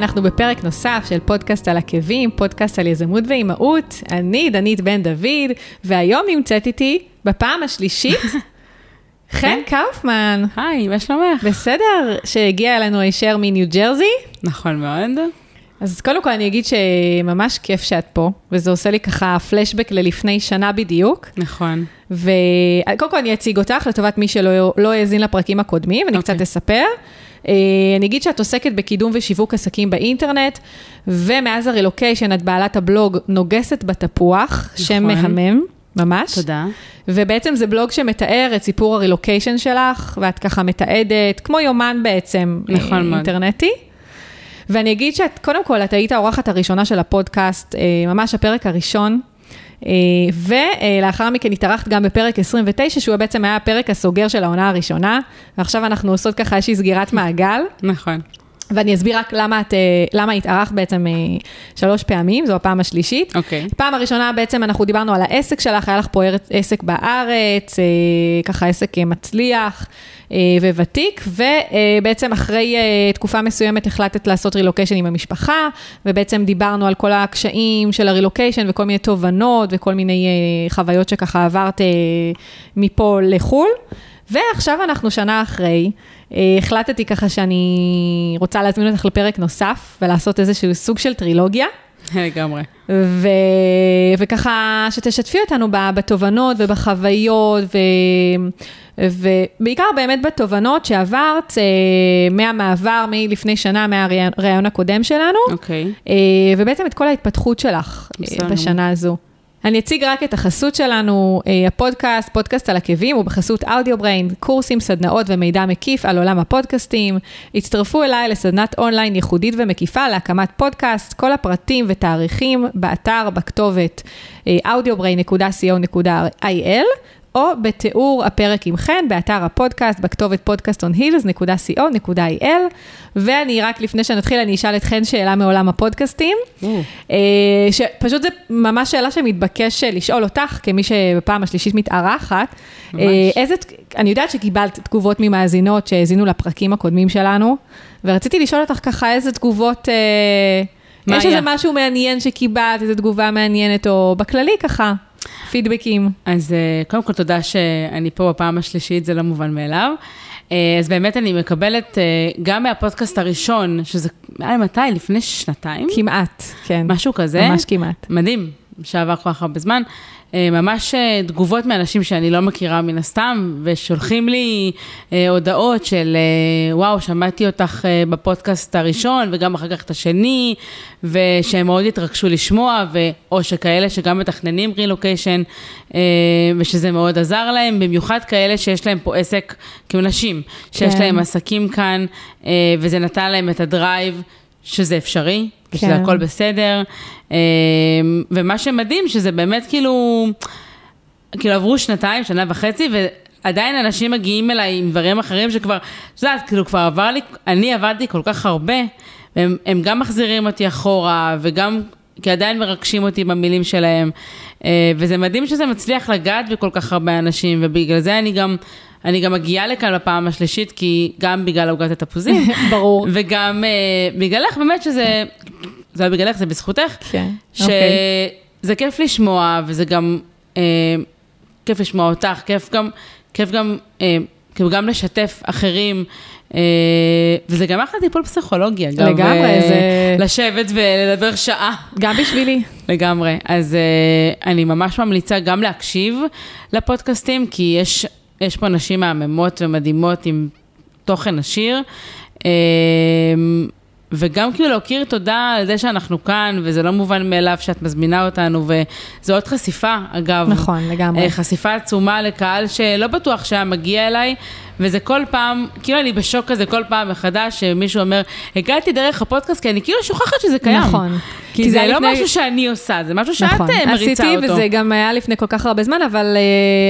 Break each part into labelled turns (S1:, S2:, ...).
S1: אנחנו בפרק נוסף של פודקאסט על עקבים, פודקאסט על יזמות ואימהות. אני דנית בן דוד, והיום נמצאת איתי, בפעם השלישית, חן קאופמן.
S2: היי, מה שלומך?
S1: בסדר, שהגיע אלינו הישר מניו ג'רזי.
S2: נכון מאוד.
S1: אז קודם כל אני אגיד שממש כיף שאת פה, וזה עושה לי ככה פלשבק ללפני שנה בדיוק.
S2: נכון.
S1: וקודם כל אני אציג אותך לטובת מי שלא לא האזין לפרקים הקודמים, אני okay. קצת
S2: אוקיי.
S1: אספר. אה, אני אגיד שאת עוסקת בקידום ושיווק עסקים באינטרנט, ומאז הרילוקיישן את בעלת הבלוג נוגסת בתפוח, נכון. שם מהמם. ממש.
S2: תודה.
S1: ובעצם זה בלוג שמתאר את סיפור הרילוקיישן שלך, ואת ככה מתעדת, כמו יומן בעצם,
S2: נכון
S1: אה,
S2: מאוד.
S1: אינטרנטי. ואני אגיד שאת, קודם כל, את היית האורחת הראשונה של הפודקאסט, אה, ממש הפרק הראשון. אה, ולאחר מכן התארחת גם בפרק 29, שהוא בעצם היה הפרק הסוגר של העונה הראשונה, ועכשיו אנחנו עושות ככה איזושהי סגירת מעגל.
S2: נכון.
S1: ואני אסביר רק למה, את, אה, למה התארחת בעצם אה, שלוש פעמים, זו הפעם השלישית.
S2: אוקיי.
S1: פעם הראשונה בעצם אנחנו דיברנו על העסק שלך, היה לך פה עסק בארץ, אה, ככה עסק מצליח וותיק, ובעצם אחרי תקופה מסוימת החלטת לעשות רילוקיישן עם המשפחה, ובעצם דיברנו על כל הקשיים של הרילוקיישן וכל מיני תובנות וכל מיני חוויות שככה עברת מפה לחו"ל. ועכשיו אנחנו שנה אחרי, החלטתי ככה שאני רוצה להזמין אותך לפרק נוסף ולעשות איזשהו סוג של טרילוגיה.
S2: לגמרי.
S1: ו... וככה שתשתפי אותנו בתובנות ובחוויות, ו... ובעיקר באמת בתובנות שעברת אה, מהמעבר מלפני שנה, מהראיון הקודם שלנו,
S2: אוקיי.
S1: אה, ובעצם את כל ההתפתחות שלך אה,
S2: בסדר.
S1: בשנה הזו. אני אציג רק את החסות שלנו, אה, הפודקאסט, פודקאסט על עקבים, הוא בחסות Audio Brain, קורסים, סדנאות ומידע מקיף על עולם הפודקאסטים. הצטרפו אליי לסדנת אונליין ייחודית ומקיפה להקמת פודקאסט, כל הפרטים ותאריכים באתר, בכתובת אה, audiobrain.co.il. או בתיאור הפרק עם חן, באתר הפודקאסט, בכתובת podcastonheels.co.il. ואני רק לפני שנתחיל, אני אשאל את חן שאלה מעולם הפודקאסטים.
S2: או.
S1: אה, שפשוט זו ממש שאלה שמתבקש לשאול אותך, כמי שבפעם השלישית מתארחת.
S2: ממש.
S1: אה, איזה, אני יודעת שקיבלת תגובות ממאזינות שהאזינו לפרקים הקודמים שלנו, ורציתי לשאול אותך ככה איזה תגובות, אה,
S2: מה
S1: יש
S2: היה?
S1: איזה משהו מעניין שקיבלת, איזו תגובה מעניינת, או בכללי ככה, פידבקים.
S2: אז אה, קודם כל תודה שאני פה בפעם השלישית, זה לא מובן מאליו. אה, אז באמת אני מקבלת אה, גם מהפודקאסט הראשון, שזה היה מתי? לפני שנתיים?
S1: כמעט, כן.
S2: משהו כזה.
S1: ממש כמעט.
S2: מדהים, שעבר כל כך הרבה זמן. אה, ממש אה, תגובות מאנשים שאני לא מכירה מן הסתם, ושולחים לי אה, הודעות של וואו, שמעתי אותך בפודקאסט הראשון, וגם אחר כך את השני, ושהם מאוד התרגשו לשמוע, ו... או שכאלה שגם מתכננים רילוקיישן, ושזה מאוד עזר להם, במיוחד כאלה שיש להם פה עסק, כאילו נשים, שיש
S1: כן.
S2: להם עסקים כאן, וזה נתן להם את הדרייב. שזה אפשרי, ושזה
S1: כן.
S2: הכל בסדר. אה, ומה שמדהים, שזה באמת כאילו, כאילו עברו שנתיים, שנה וחצי, ועדיין אנשים מגיעים אליי עם דברים אחרים שכבר, את יודעת, כאילו כבר עבר לי, אני עבדתי כל כך הרבה, והם הם גם מחזירים אותי אחורה, וגם, כי עדיין מרגשים אותי במילים שלהם. אה, וזה מדהים שזה מצליח לגעת בכל כך הרבה אנשים, ובגלל זה אני גם... אני גם מגיעה לכאן בפעם השלישית, כי גם בגלל עוגת התפוזים,
S1: ברור.
S2: וגם uh, בגללך, באמת שזה, זה לא בגללך, זה בזכותך,
S1: כן, אוקיי.
S2: שזה כיף לשמוע, וזה גם uh, כיף לשמוע אותך, כיף גם, כיף גם, uh, כאילו גם לשתף אחרים, וזה גם אחלה טיפול פסיכולוגי, אגב.
S1: לגמרי,
S2: אה,
S1: זה-
S2: לשבת ולדבר שעה.
S1: גם בשבילי.
S2: לגמרי. אז אני ממש ממליצה גם להקשיב לפודקאסטים, כי יש, יש פה נשים מהממות ומדהימות עם תוכן עשיר. וגם כאילו להכיר תודה על זה שאנחנו כאן, וזה לא מובן מאליו שאת מזמינה אותנו, וזו עוד חשיפה, אגב.
S1: נכון, לגמרי.
S2: אה, חשיפה עצומה לקהל שלא בטוח שהיה מגיע אליי, וזה כל פעם, כאילו אני בשוק כזה כל פעם מחדש, שמישהו אומר, הגעתי דרך הפודקאסט, כי אני כאילו שוכחת שזה קיים.
S1: נכון.
S2: כי,
S1: כי
S2: זה,
S1: זה
S2: לא
S1: לפני-
S2: משהו שאני עושה, זה משהו שאת
S1: נכון,
S2: אה, מריצה
S1: עשיתי,
S2: אותו.
S1: וזה גם היה לפני כל כך הרבה זמן, אבל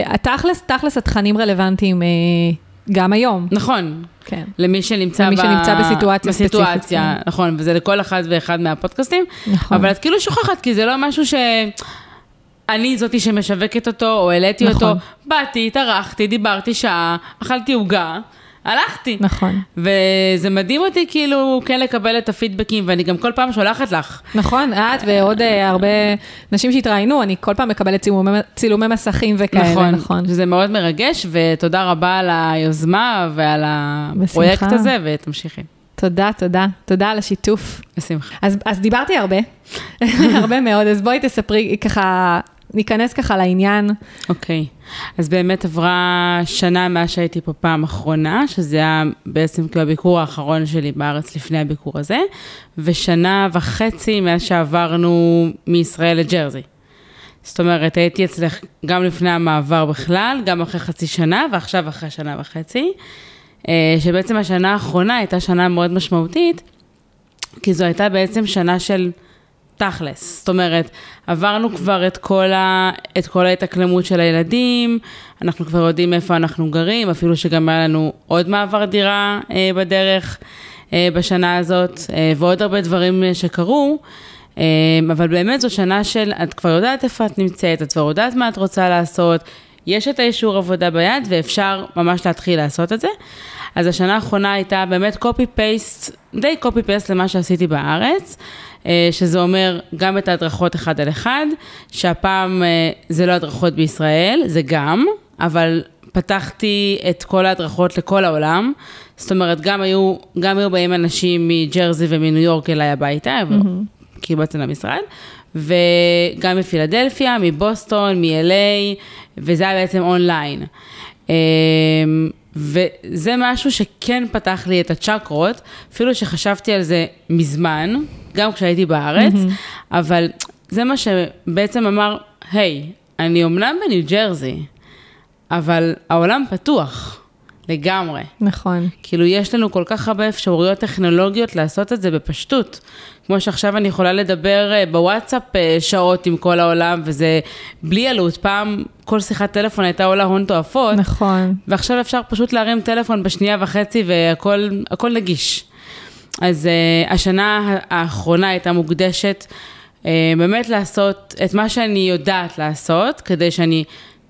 S1: uh, תכלס, תכלס התכנים רלוונטיים uh, גם היום.
S2: נכון.
S1: כן.
S2: למי שנמצא,
S1: למי
S2: ב...
S1: שנמצא בסיטואציה ספציפית,
S2: בסיטואציה, נכון, וזה לכל אחד ואחד מהפודקאסטים.
S1: נכון.
S2: אבל את כאילו שוכחת, כי זה לא משהו ש... אני זאתי שמשווקת אותו, או העליתי
S1: נכון.
S2: אותו, באתי, התארחתי, דיברתי שעה, אכלתי עוגה, הלכתי.
S1: נכון.
S2: וזה מדהים אותי כאילו כן לקבל את הפידבקים, ואני גם כל פעם שולחת לך.
S1: נכון, את ועוד אה, הרבה נשים שהתראיינו, אני כל פעם מקבלת צילומי, צילומי מסכים וכאלה,
S2: נכון,
S1: נכון.
S2: שזה מאוד מרגש, ותודה רבה על היוזמה ועל הפרויקט
S1: בשמחה.
S2: הזה, ותמשיכי.
S1: תודה, תודה. תודה על השיתוף.
S2: בשמחה.
S1: אז, אז דיברתי הרבה, הרבה מאוד, אז בואי תספרי ככה, ניכנס ככה לעניין.
S2: אוקיי, אז באמת עברה שנה מאז שהייתי פה פעם אחרונה, שזה היה בעצם כאילו הביקור האחרון שלי בארץ לפני הביקור הזה, ושנה וחצי מאז שעברנו מישראל לג'רזי. זאת אומרת, הייתי אצלך גם לפני המעבר בכלל, גם אחרי חצי שנה, ועכשיו אחרי שנה וחצי, אה, שבעצם השנה האחרונה הייתה שנה מאוד משמעותית, כי זו הייתה בעצם שנה של תכלס. זאת אומרת, עברנו כבר את כל, ה, את כל ההתאקלמות של הילדים, אנחנו כבר יודעים איפה אנחנו גרים, אפילו שגם היה לנו עוד מעבר דירה אה, בדרך אה, בשנה הזאת, אה, ועוד הרבה דברים אה, שקרו. אה, אבל באמת זו שנה של, את כבר יודעת איפה את נמצאת, את כבר יודעת מה את רוצה לעשות, יש את האישור עבודה ביד ואפשר ממש להתחיל לעשות את זה. אז השנה האחרונה הייתה באמת קופי-פייסט, די קופי-פייסט למה שעשיתי בארץ, שזה אומר גם את ההדרכות אחד על אחד, שהפעם אה, זה לא הדרכות בישראל, זה גם, אבל פתחתי את כל ההדרכות לכל העולם. זאת אומרת, גם היו, גם היו באים אנשים מג'רזי ומניו יורק אליי הביתה, mm-hmm. כאילו בעצם למשרד, וגם מפילדלפיה, מבוסטון, מ-LA, וזה היה בעצם אונליין. אמ, וזה משהו שכן פתח לי את הצ'קרות, אפילו שחשבתי על זה מזמן, גם כשהייתי בארץ, mm-hmm. אבל זה מה שבעצם אמר, היי, hey, אני אומנם בניו ג'רזי, אבל העולם פתוח. לגמרי.
S1: נכון.
S2: כאילו, יש לנו כל כך הרבה אפשרויות טכנולוגיות לעשות את זה בפשטות. כמו שעכשיו אני יכולה לדבר אה, בוואטסאפ אה, שעות עם כל העולם, וזה בלי עלות. פעם כל שיחת טלפון הייתה עולה הון תועפות.
S1: נכון.
S2: ועכשיו אפשר פשוט להרים טלפון בשנייה וחצי והכל נגיש. אז uh, השנה האחרונה הייתה מוקדשת uh, באמת לעשות את מה שאני יודעת לעשות, כדי שאני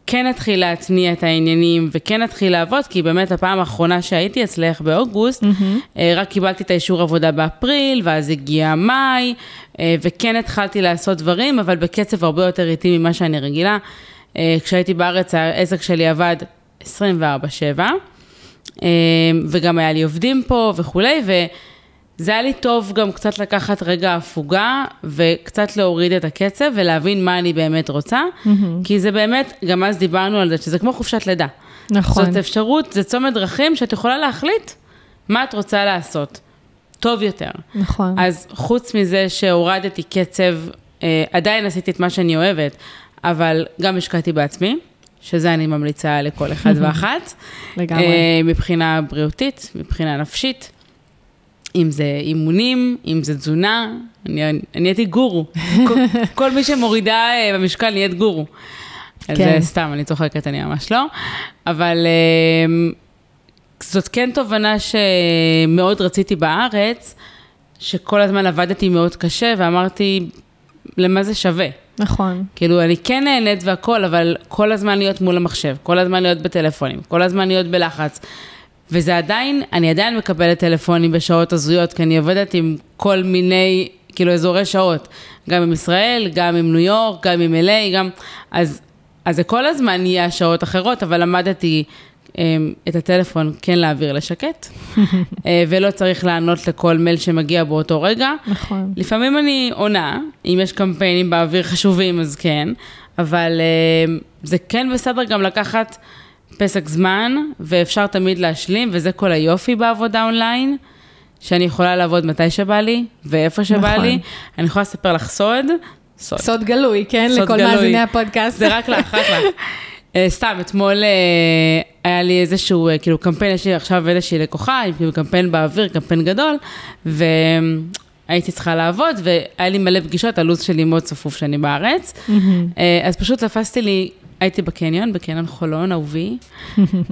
S2: כן אתחיל להתניע את העניינים וכן אתחיל לעבוד, כי באמת הפעם האחרונה שהייתי אצלך באוגוסט, mm-hmm. רק קיבלתי את האישור עבודה באפריל, ואז הגיע מאי, וכן התחלתי לעשות דברים, אבל בקצב הרבה יותר איטי ממה שאני רגילה. כשהייתי בארץ העסק שלי עבד 24/7, וגם היה לי עובדים פה וכולי, ו... זה היה לי טוב גם קצת לקחת רגע הפוגה וקצת להוריד את הקצב ולהבין מה אני באמת רוצה, mm-hmm. כי זה באמת, גם אז דיברנו על זה, שזה כמו חופשת לידה.
S1: נכון.
S2: זאת אפשרות, זה צומת דרכים שאת יכולה להחליט מה את רוצה לעשות. טוב יותר.
S1: נכון.
S2: אז חוץ מזה שהורדתי קצב, אה, עדיין עשיתי את מה שאני אוהבת, אבל גם השקעתי בעצמי, שזה אני ממליצה לכל אחד ואחת.
S1: לגמרי.
S2: אה, מבחינה בריאותית, מבחינה נפשית. אם זה אימונים, אם זה תזונה, אני נהייתי גורו. כל, כל מי שמורידה אה, במשקל נהיית גורו. כן. זה סתם, אני צוחקת, אני ממש לא. אבל אה, זאת כן תובנה שמאוד רציתי בארץ, שכל הזמן עבדתי מאוד קשה, ואמרתי, למה זה שווה?
S1: נכון.
S2: כאילו, אני כן נהנית והכל, אבל כל הזמן להיות מול המחשב, כל הזמן להיות בטלפונים, כל הזמן להיות בלחץ. וזה עדיין, אני עדיין מקבלת טלפונים בשעות הזויות, כי אני עובדת עם כל מיני, כאילו, אזורי שעות. גם עם ישראל, גם עם ניו יורק, גם עם LA, גם... אז, אז זה כל הזמן יהיה שעות אחרות, אבל למדתי um, את הטלפון כן להעביר לשקט, uh, ולא צריך לענות לכל מייל שמגיע באותו רגע.
S1: נכון.
S2: לפעמים אני עונה, אם יש קמפיינים באוויר חשובים, אז כן, אבל uh, זה כן בסדר גם לקחת... פסק זמן, ואפשר תמיד להשלים, וזה כל היופי בעבודה אונליין, שאני יכולה לעבוד מתי שבא לי, ואיפה שבא נכון. לי. אני יכולה לספר לך סוד.
S1: סוד, סוד גלוי, כן?
S2: סוד
S1: לכל
S2: גלוי.
S1: מאזיני הפודקאסט.
S2: זה רק לך, רק לך. Uh, סתם, אתמול uh, היה לי איזשהו, uh, כאילו, קמפיין, יש לי עכשיו איזושהי לקוחה, עם כאילו קמפיין באוויר, קמפיין גדול, והייתי צריכה לעבוד, והיה לי מלא פגישות, הלו"ז שלי מאוד צפוף שאני בארץ. Mm-hmm. אז פשוט תפסתי לי הייתי בקניון, בקניון חולון, אהובי.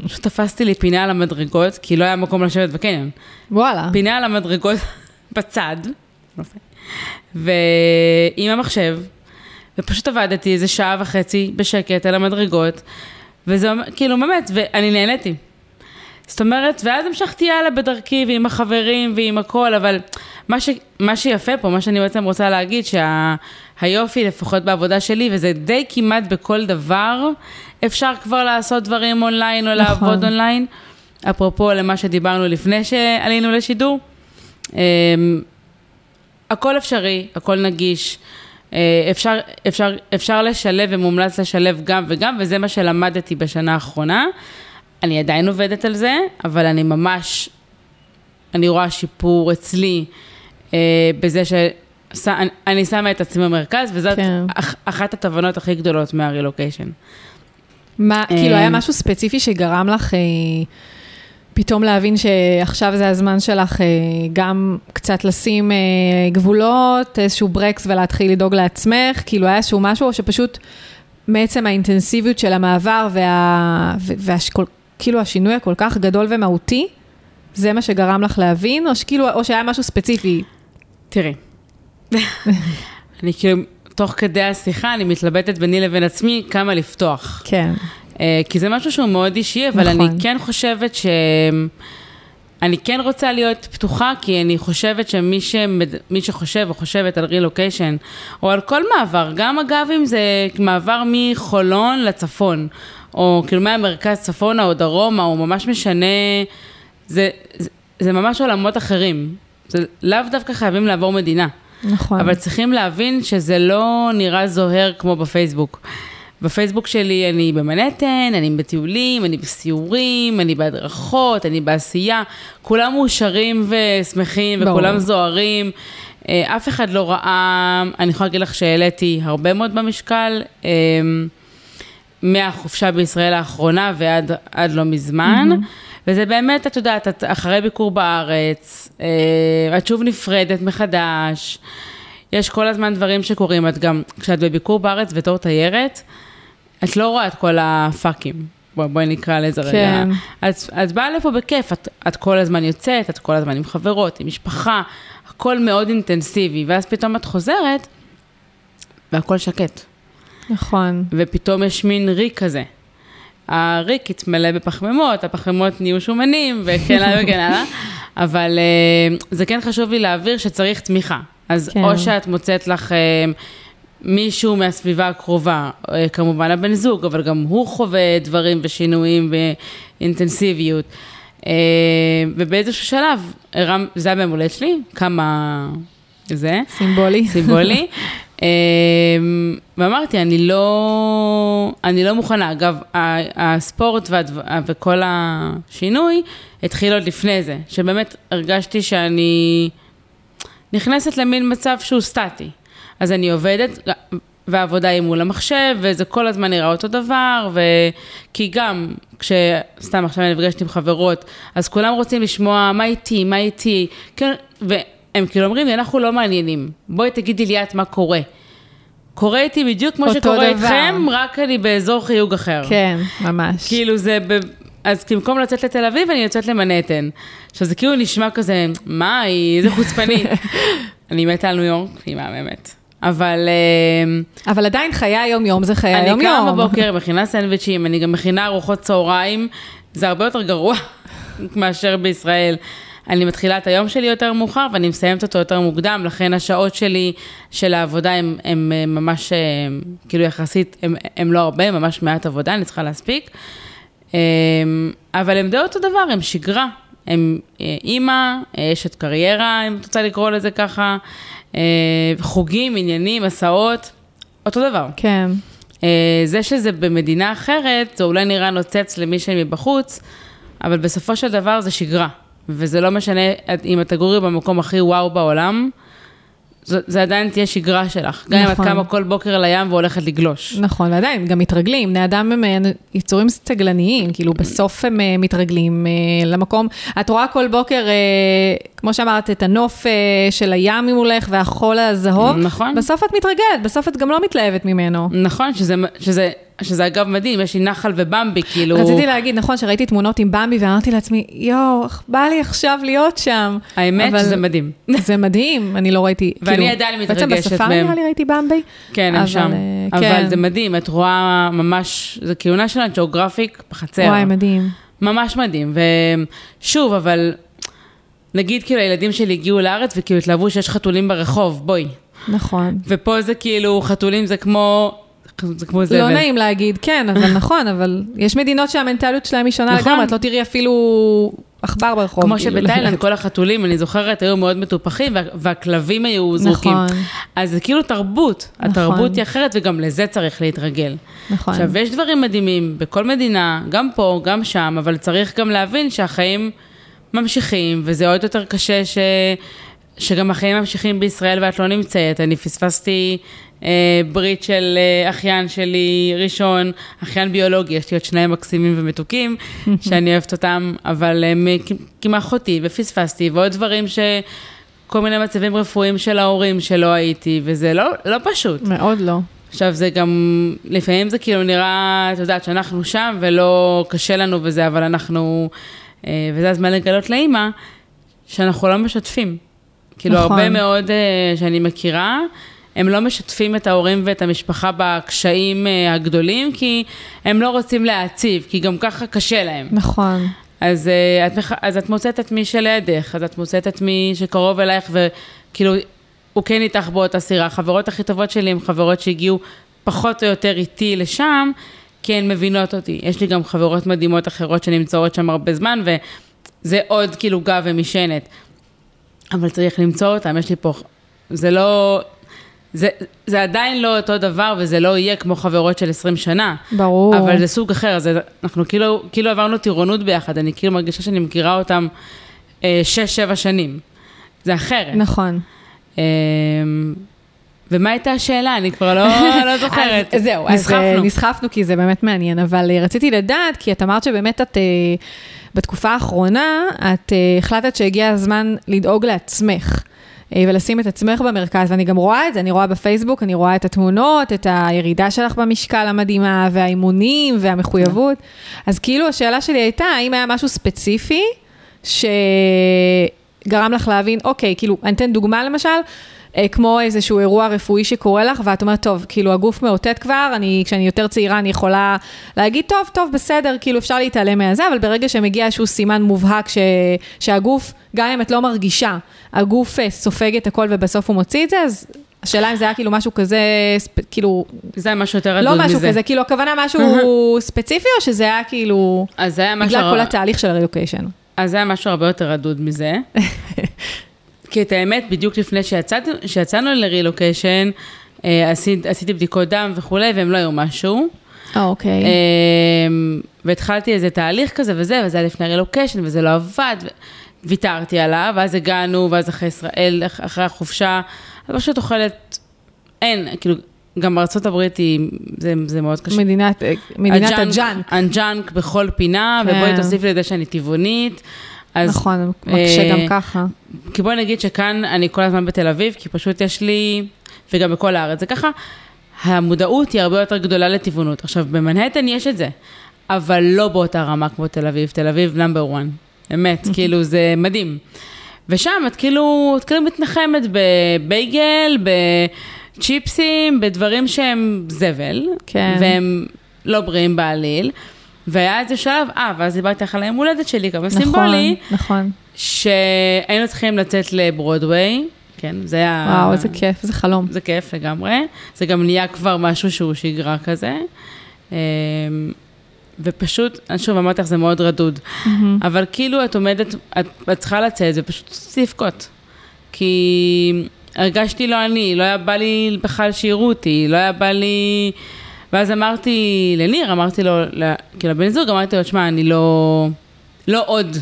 S2: פשוט תפסתי לי פינה על המדרגות, כי לא היה מקום לשבת בקניון.
S1: וואלה.
S2: פינה על המדרגות בצד, ועם המחשב, ופשוט עבדתי איזה שעה וחצי בשקט על המדרגות, וזה כאילו באמת, ואני נהניתי. זאת אומרת, ואז המשכתי הלאה בדרכי ועם החברים ועם הכל, אבל מה, ש, מה שיפה פה, מה שאני בעצם רוצה להגיד, שהיופי, שה, לפחות בעבודה שלי, וזה די כמעט בכל דבר, אפשר כבר לעשות דברים אונליין או נכון. לעבוד אונליין. אפרופו למה שדיברנו לפני שעלינו לשידור. אמ, הכל אפשרי, הכל נגיש. אה, אפשר, אפשר, אפשר לשלב ומומלץ לשלב גם וגם, וזה מה שלמדתי בשנה האחרונה. אני עדיין עובדת על זה, אבל אני ממש, אני רואה שיפור אצלי אה, בזה שאני שמה את עצמי במרכז, וזאת כן. אח, אחת התובנות הכי גדולות מהרילוקיישן.
S1: מה, כאילו היה משהו ספציפי שגרם לך... אה... פתאום להבין שעכשיו זה הזמן שלך אה, גם קצת לשים אה, גבולות, איזשהו ברקס ולהתחיל לדאוג לעצמך, כאילו היה איזשהו משהו, או שפשוט מעצם האינטנסיביות של המעבר וה... והשכל... כאילו השינוי הכל כך גדול ומהותי, זה מה שגרם לך להבין, או שכאילו, או שהיה משהו ספציפי?
S2: תראי, אני כאילו, תוך כדי השיחה, אני מתלבטת ביני לבין עצמי כמה לפתוח.
S1: כן.
S2: אה, כי זה משהו שהוא מאוד אישי, אבל נכון. אני כן חושבת ש... אני כן רוצה להיות פתוחה, כי אני חושבת שמי שמד... שחושב או חושבת על רילוקיישן, או על כל מעבר, גם אגב אם זה מעבר מחולון לצפון, או כאילו מהמרכז צפונה או דרומה, או ממש משנה, זה, זה, זה ממש עולמות אחרים. זה לאו דווקא חייבים לעבור מדינה.
S1: נכון.
S2: אבל צריכים להבין שזה לא נראה זוהר כמו בפייסבוק. בפייסבוק שלי אני במנהטן, אני בטיולים, אני בסיורים, אני בהדרכות, אני בעשייה. כולם מאושרים ושמחים ברור. וכולם זוהרים. אה, אף אחד לא ראה, אני יכולה להגיד לך שהעליתי הרבה מאוד במשקל. מהחופשה בישראל האחרונה ועד לא מזמן. Mm-hmm. וזה באמת, את יודעת, את אחרי ביקור בארץ, אה, את שוב נפרדת מחדש. יש כל הזמן דברים שקורים, את גם, כשאת בביקור בארץ בתור תיירת, את לא רואה את כל הפאקים. בואי בוא נקרא לזה כן. רגע. את, את באה לפה בכיף, את, את כל הזמן יוצאת, את כל הזמן עם חברות, עם משפחה, הכל מאוד אינטנסיבי, ואז פתאום את חוזרת, והכל שקט.
S1: נכון.
S2: ופתאום יש מין ריק כזה. הריק התמלא בפחמימות, הפחמימות נהיו שומנים, וכן הלאה וכן הלאה, אבל uh, זה כן חשוב לי להעביר שצריך תמיכה. אז כן. או שאת מוצאת לך... Uh, מישהו מהסביבה הקרובה, אה, כמובן הבן זוג, אבל גם הוא חווה דברים ושינויים ואינטנסיביות. אה, ובאיזשהו שלב, זה היה ביום הולדת שלי, כמה זה.
S1: סימבולי.
S2: סימבולי. אה, ואמרתי, אני לא, אני לא מוכנה. אגב, הספורט וכל השינוי התחיל עוד לפני זה, שבאמת הרגשתי שאני נכנסת למין מצב שהוא סטטי. אז אני עובדת, והעבודה היא מול המחשב, וזה כל הזמן נראה אותו דבר, ו... כי גם, כשסתם עכשיו אני נפגשת עם חברות, אז כולם רוצים לשמוע מה איתי, מה איתי, כן, והם כאילו אומרים לי, אנחנו לא מעניינים, בואי תגידי לי את מה קורה. קורה איתי בדיוק כמו שקורה דבר. איתכם, רק אני באזור חיוג אחר.
S1: כן, ממש.
S2: כאילו זה, ב... אז במקום לצאת לתל אביב, אני יוצאת למנהטן. עכשיו זה כאילו נשמע כזה, מה היא, איזה חוצפנית. אני מתה על ניו יורק, היא מהממת. אבל... אמ,
S1: אבל עדיין חיי היום-יום זה חיי היום-יום.
S2: אני קמה בבוקר, מכינה סנדוויצ'ים, אני גם מכינה ארוחות צהריים, זה הרבה יותר גרוע מאשר בישראל. אני מתחילה את היום שלי יותר מאוחר ואני מסיימת אותו יותר מוקדם, לכן השעות שלי של העבודה הן ממש, הם, כאילו יחסית, הן לא הרבה, ממש מעט עבודה, אני צריכה להספיק. אמ, אבל הם די אותו דבר, הם שגרה. הם אה, אימא, אשת קריירה, אם את רוצה לקרוא לזה ככה, אה, חוגים, עניינים, הסעות, אותו דבר.
S1: כן.
S2: אה, זה שזה במדינה אחרת, זה אולי נראה נוצץ למישהי מבחוץ, אבל בסופו של דבר זה שגרה. וזה לא משנה אם את תגורי במקום הכי וואו בעולם, זה עדיין תהיה שגרה שלך. גם נכון. אם את נכון. קמה כל בוקר לים והולכת לגלוש.
S1: נכון, ועדיין, גם מתרגלים. בני אדם הם אה, יצורים סטגלניים, כאילו בסוף הם אה, מתרגלים אה, למקום. את רואה כל בוקר, כמו שאמרת, את הנוף של הים ממולך והחול הזהוב.
S2: נכון.
S1: בסוף את מתרגלת, בסוף את גם לא מתלהבת ממנו.
S2: נכון, שזה... שזה... שזה אגב מדהים, יש לי נחל ובמבי, כאילו...
S1: רציתי להגיד, נכון, שראיתי תמונות עם במבי ואמרתי לעצמי, יואו, בא לי עכשיו להיות שם.
S2: האמת שזה מדהים.
S1: זה מדהים, אני לא ראיתי,
S2: ואני כאילו, עדיין מתרגשת מהם.
S1: בעצם בספארי נראה לי ראיתי במבי.
S2: כן, הם שם. אה, אבל כן. זה מדהים, את רואה ממש, זה כהונה של הג'אוגרפיק בחצר.
S1: וואי, מדהים.
S2: ממש מדהים. ושוב, אבל נגיד כאילו הילדים שלי הגיעו לארץ וכאילו התלהבו שיש חתולים ברחוב, בואי.
S1: נכון.
S2: ופה זה כאילו, חתולים זה כמו, זה כמו זבל.
S1: לא נעים להגיד, כן, אבל נכון, אבל יש מדינות שהמנטליות שלהם היא שונה
S2: נכון.
S1: לגמרי, את לא תראי אפילו עכבר ברחוב.
S2: כמו
S1: כאילו,
S2: שבתאילנד כל החתולים, אני זוכרת, היו מאוד מטופחים, וה- והכלבים היו זרוקים.
S1: נכון.
S2: אז זה כאילו תרבות.
S1: נכון.
S2: התרבות היא אחרת, וגם לזה צריך להתרגל.
S1: נכון.
S2: עכשיו, יש דברים מדהימים בכל מדינה, גם פה, גם שם, אבל צריך גם להבין שהחיים ממשיכים, וזה עוד יותר קשה ש... שגם החיים ממשיכים בישראל ואת לא נמצאת. אני פספסתי אה, ברית של אה, אחיין שלי ראשון, אחיין ביולוגי, יש לי עוד שניים מקסימים ומתוקים, שאני אוהבת אותם, אבל הם אה, כמעט אחותי, ופספסתי, ועוד דברים ש... כל מיני מצבים רפואיים של ההורים שלא הייתי, וזה לא, לא פשוט.
S1: מאוד לא.
S2: עכשיו זה גם, לפעמים זה כאילו נראה, את יודעת, שאנחנו שם ולא קשה לנו וזה, אבל אנחנו, אה, וזה הזמן לגלות לאימא, שאנחנו לא משתפים. כאילו
S1: נכון.
S2: הרבה מאוד אה, שאני מכירה, הם לא משתפים את ההורים ואת המשפחה בקשיים אה, הגדולים, כי הם לא רוצים להעציב, כי גם ככה קשה להם.
S1: נכון.
S2: אז, אה, את, אז את מוצאת את מי שלידך, אז את מוצאת את מי שקרוב אלייך, וכאילו, הוא כן איתך באותה סירה. החברות הכי טובות שלי הן חברות שהגיעו פחות או יותר איתי לשם, כי הן מבינות אותי. יש לי גם חברות מדהימות אחרות שנמצאות שם הרבה זמן, וזה עוד כאילו גב ומשענת. אבל צריך למצוא אותם, יש לי פה, זה לא, זה, זה עדיין לא אותו דבר, וזה לא יהיה כמו חברות של 20 שנה.
S1: ברור.
S2: אבל זה סוג אחר, זה, אנחנו כאילו, כאילו עברנו טירונות ביחד, אני כאילו מרגישה שאני מכירה אותם אה, שש-שבע שנים. זה אחרת.
S1: נכון.
S2: אה, ומה הייתה השאלה? אני כבר לא, לא זוכרת.
S1: אז זהו, אז
S2: נסחפנו.
S1: אה, נסחפנו כי זה באמת מעניין, אבל אה, רציתי לדעת, כי את אמרת שבאמת את, אה, בתקופה האחרונה, את אה, החלטת שהגיע הזמן לדאוג לעצמך. אה, ולשים את עצמך במרכז, ואני גם רואה את זה, אני רואה בפייסבוק, אני רואה את התמונות, את הירידה שלך במשקל המדהימה, והאימונים, והמחויבות. אז כאילו השאלה שלי הייתה, האם היה משהו ספציפי שגרם לך להבין, אוקיי, כאילו, אני אתן דוגמה למשל, כמו איזשהו אירוע רפואי שקורה לך, ואת אומרת, טוב, כאילו הגוף מאותת כבר, אני, כשאני יותר צעירה אני יכולה להגיד, טוב, טוב, בסדר, כאילו אפשר להתעלם מהזה, אבל ברגע שמגיע איזשהו סימן מובהק ש, שהגוף, גם אם את לא מרגישה, הגוף אה, סופג את הכל ובסוף הוא מוציא את זה, אז השאלה אם זה היה כאילו משהו כזה, ספ- כאילו,
S2: זה היה משהו יותר רדוד
S1: לא
S2: מזה.
S1: משהו כזה, כאילו הכוונה משהו ספציפי, או שזה היה כאילו,
S2: אז זה היה משהו...
S1: בגלל כל התהליך של הרילוקיישן.
S2: אז זה היה משהו הרבה יותר רדוד מזה. כי את האמת, בדיוק לפני שיצאתי, שיצאנו לרילוקיישן, אה, עשית, עשיתי בדיקות דם וכולי, והם לא היו משהו.
S1: אה, אוקיי.
S2: אמ, והתחלתי איזה תהליך כזה וזה, וזה היה לפני הרילוקיישן, וזה לא עבד, ויתרתי עליו, ואז הגענו, ואז אחרי ישראל, אח- אחרי החופשה, אז פשוט אוכלת, אין, כאילו, גם בארצות הברית היא, זה, זה מאוד קשה.
S1: מדינת, אה, מדינת ה
S2: junk. ה junk בכל פינה,
S1: כן.
S2: ובואי תוסיף לזה שאני טבעונית. אז,
S1: נכון, מקשה
S2: אה,
S1: גם ככה.
S2: כי בואי נגיד שכאן אני כל הזמן בתל אביב, כי פשוט יש לי, וגם בכל הארץ, זה ככה, המודעות היא הרבה יותר גדולה לטבעונות. עכשיו, במנהטן יש את זה, אבל לא באותה רמה כמו תל אביב, תל אביב number 1, באמת, כאילו זה מדהים. ושם את כאילו, את כאילו מתנחמת בבייגל, בצ'יפסים, בדברים שהם זבל,
S1: כן.
S2: והם לא בריאים בעליל. והיה איזה שלב, אה, ואז דיברתי לך על היום הולדת שלי, כמה
S1: נכון,
S2: סימבולי,
S1: נכון.
S2: שהיינו צריכים לצאת לברודוויי, כן, זה היה...
S1: וואו, איזה כיף, איזה חלום.
S2: זה כיף לגמרי. זה גם נהיה כבר משהו שהוא שגרה כזה. אמ, ופשוט, אני שוב אמרתי לך, זה מאוד רדוד. אבל כאילו את עומדת, את, את צריכה לצאת ופשוט לבכות. כי הרגשתי לא אני, לא היה בא לי בכלל שיראו אותי, לא היה בא לי... ואז אמרתי לניר, אמרתי לו, כאילו לבן זוג, אמרתי לו, שמע, אני לא... לא עוד.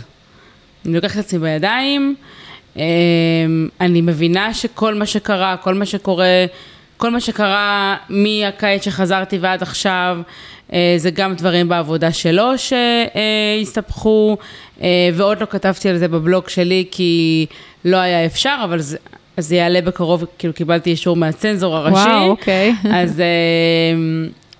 S2: אני לוקחת את עצמי בידיים, אמ, אני מבינה שכל מה שקרה, כל מה שקורה, כל מה שקרה מהקיץ שחזרתי ועד עכשיו, אה, זה גם דברים בעבודה שלו שהסתבכו, אה, ועוד לא כתבתי על זה בבלוג שלי כי לא היה אפשר, אבל זה, אז זה יעלה בקרוב, כאילו קיבלתי אישור מהצנזור הראשי.
S1: וואו, אוקיי.
S2: אז אה,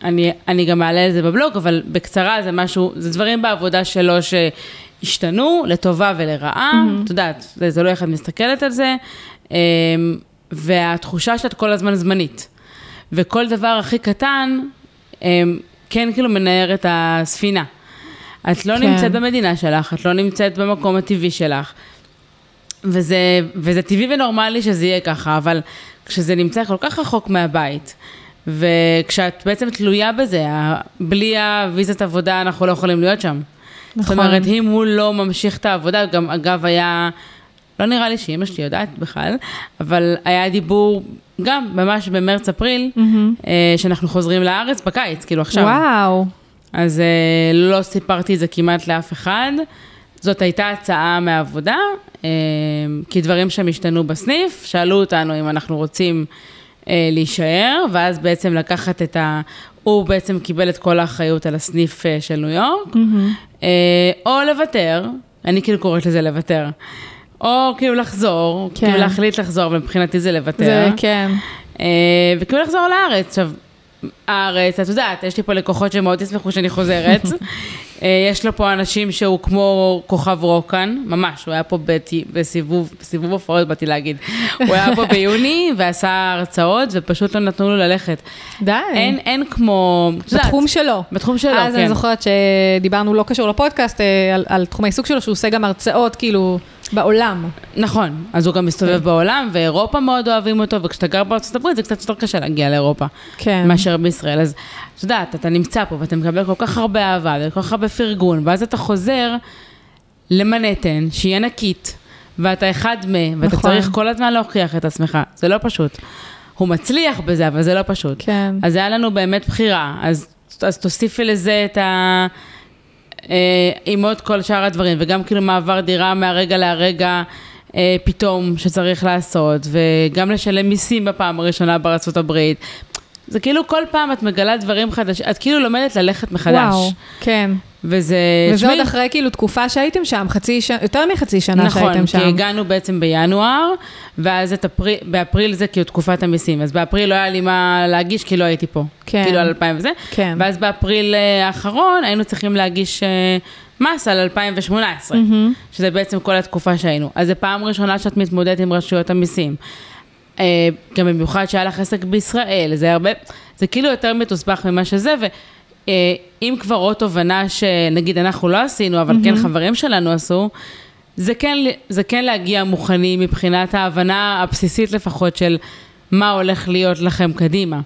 S2: אני, אני גם אעלה על זה בבלוג, אבל בקצרה זה משהו, זה דברים בעבודה שלו שהשתנו לטובה ולרעה, את יודעת, זה, זה לא איך את מסתכלת על זה, אה, והתחושה שאת כל הזמן זמנית. וכל דבר הכי קטן, אה, כן כאילו מנער את הספינה. את לא
S1: כן.
S2: נמצאת במדינה שלך, את לא נמצאת במקום הטבעי שלך. וזה, וזה טבעי ונורמלי שזה יהיה ככה, אבל כשזה נמצא כל כך רחוק מהבית, וכשאת בעצם תלויה בזה, בלי הוויזת עבודה אנחנו לא יכולים להיות שם.
S1: נכון.
S2: זאת אומרת, אם הוא לא ממשיך את העבודה, גם אגב היה, לא נראה לי שאימא שלי יודעת בכלל, אבל היה דיבור גם ממש במרץ-אפריל, אה, שאנחנו חוזרים לארץ בקיץ, כאילו עכשיו.
S1: וואו.
S2: אז אה, לא סיפרתי את זה כמעט לאף אחד. זאת הייתה הצעה מהעבודה, אה, כי דברים שם השתנו בסניף, שאלו אותנו אם אנחנו רוצים אה, להישאר, ואז בעצם לקחת את ה... הוא בעצם קיבל את כל האחריות על הסניף אה, של ניו יורק, אה, או לוותר, אני כאילו קוראת לזה לוותר, או כאילו לחזור,
S1: כן.
S2: כאילו להחליט לחזור, ומבחינתי זה לוותר.
S1: זה, כן.
S2: וכאילו לחזור לארץ. עכשיו, הארץ, את יודעת, יש לי פה לקוחות שמאוד ישמחו שאני חוזרת. אה, יש לו פה אנשים שהוא כמו כוכב רוקן, ממש, הוא היה פה בת- בסיבוב, בסיבוב הופעות באתי להגיד. הוא היה פה ביוני ועשה הרצאות ופשוט לא נתנו לו ללכת.
S1: די.
S2: אין, אין כמו,
S1: בתחום שלו.
S2: בתחום שלו,
S1: אז
S2: כן.
S1: אני זוכרת שדיברנו, לא קשור לפודקאסט, אה, על, על תחום העיסוק שלו, שהוא עושה גם הרצאות, כאילו, בעולם.
S2: נכון, אז הוא גם מסתובב
S1: כן.
S2: בעולם, ואירופה מאוד אוהבים אותו, וכשאתה גר בארצות הברית זה קצת יותר קשה להגיע לאירופה.
S1: כן.
S2: מאשר בישראל. אז את יודעת, אתה נמצא פה ואתה מקבל כל כך הרבה אהבה וכל כך הרבה פרגון, ואז אתה חוזר למנהטן, שהיא ענקית, ואתה אחד מ... ואתה
S1: נכון.
S2: צריך כל הזמן להוכיח את עצמך, זה לא פשוט. הוא מצליח בזה, אבל זה לא פשוט.
S1: כן.
S2: אז היה לנו באמת בחירה, אז, אז תוסיפי לזה את ה... אה, עם עוד כל שאר הדברים, וגם כאילו מעבר דירה מהרגע להרגע אה, פתאום שצריך לעשות, וגם לשלם מיסים בפעם הראשונה הברית. זה כאילו כל פעם את מגלה דברים חדשים, את כאילו לומדת ללכת מחדש.
S1: וואו, כן.
S2: וזה...
S1: וזה
S2: תשמעי,
S1: עוד אחרי כאילו תקופה שהייתם שם, חצי שנה, יותר מחצי שנה
S2: נכון,
S1: שהייתם שם.
S2: כי הגענו בעצם בינואר, ואז את אפריל, באפריל זה כאילו תקופת המיסים, אז באפריל לא היה לי מה להגיש כי לא הייתי פה.
S1: כן.
S2: כאילו על 2000 וזה.
S1: כן.
S2: ואז באפריל אה, האחרון היינו צריכים להגיש אה, מס על 2018, שזה בעצם כל התקופה שהיינו. אז זו פעם ראשונה שאת מתמודדת עם רשויות המיסים. אה, גם במיוחד שהיה לך עסק בישראל, זה הרבה, זה כאילו יותר מתוסבך ממה שזה, ואם כבר עוד תובנה שנגיד אנחנו לא עשינו, אבל כן חברים שלנו עשו, זה כן, זה כן להגיע מוכנים מבחינת ההבנה הבסיסית לפחות של מה הולך להיות לכם קדימה.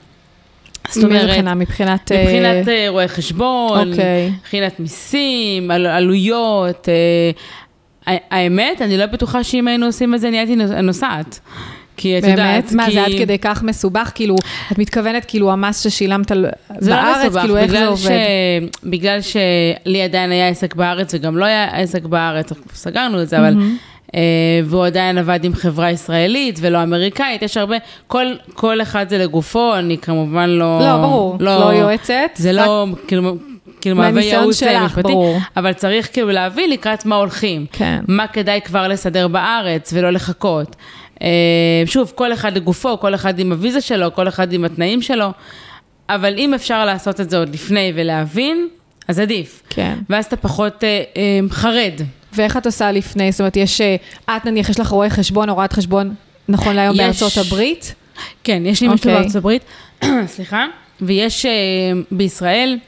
S2: זאת אומרת,
S1: בחינה? מבחינת... אה,
S2: מבחינת אה, רואי חשבון,
S1: אוקיי.
S2: מבחינת מיסים, על, עלויות. אה, ה- האמת, אני לא בטוחה שאם היינו עושים את זה, נהייתי נו- נוסעת. כי את יודעת,
S1: באמת? מה,
S2: כי...
S1: זה עד כדי כך מסובך? כאילו, את מתכוונת, כאילו, המס ששילמת על-
S2: לא
S1: בארץ,
S2: מסובך,
S1: כאילו, איך זה עובד?
S2: ש... בגלל שלי עדיין היה עסק בארץ וגם לא היה עסק בארץ, סגרנו את זה, אבל... אה, והוא עדיין עבד עם חברה ישראלית ולא אמריקאית, יש הרבה, כל, כל אחד זה לגופו, אני כמובן לא...
S1: לא, ברור, לא יועצת,
S2: זה
S1: רק-
S2: לא, כאילו, כאילו מהווה ייעוץ
S1: שלך,
S2: משפטי,
S1: ברור.
S2: אבל צריך כאילו להביא לקראת מה הולכים.
S1: כן.
S2: מה כדאי כבר לסדר בארץ ולא לחכות. אה, שוב, כל אחד לגופו, כל אחד עם הוויזה שלו, כל אחד עם התנאים שלו, אבל אם אפשר לעשות את זה עוד לפני ולהבין, אז עדיף.
S1: כן.
S2: ואז אתה פחות אה, אה, חרד.
S1: ואיך את עושה לפני? זאת אומרת, יש... את נניח, יש לך רואה חשבון או רואת חשבון, נכון להיום
S2: יש.
S1: בארצות הברית?
S2: כן, יש לי משהו
S1: אוקיי.
S2: בארצות הברית, סליחה, ויש אה, בישראל,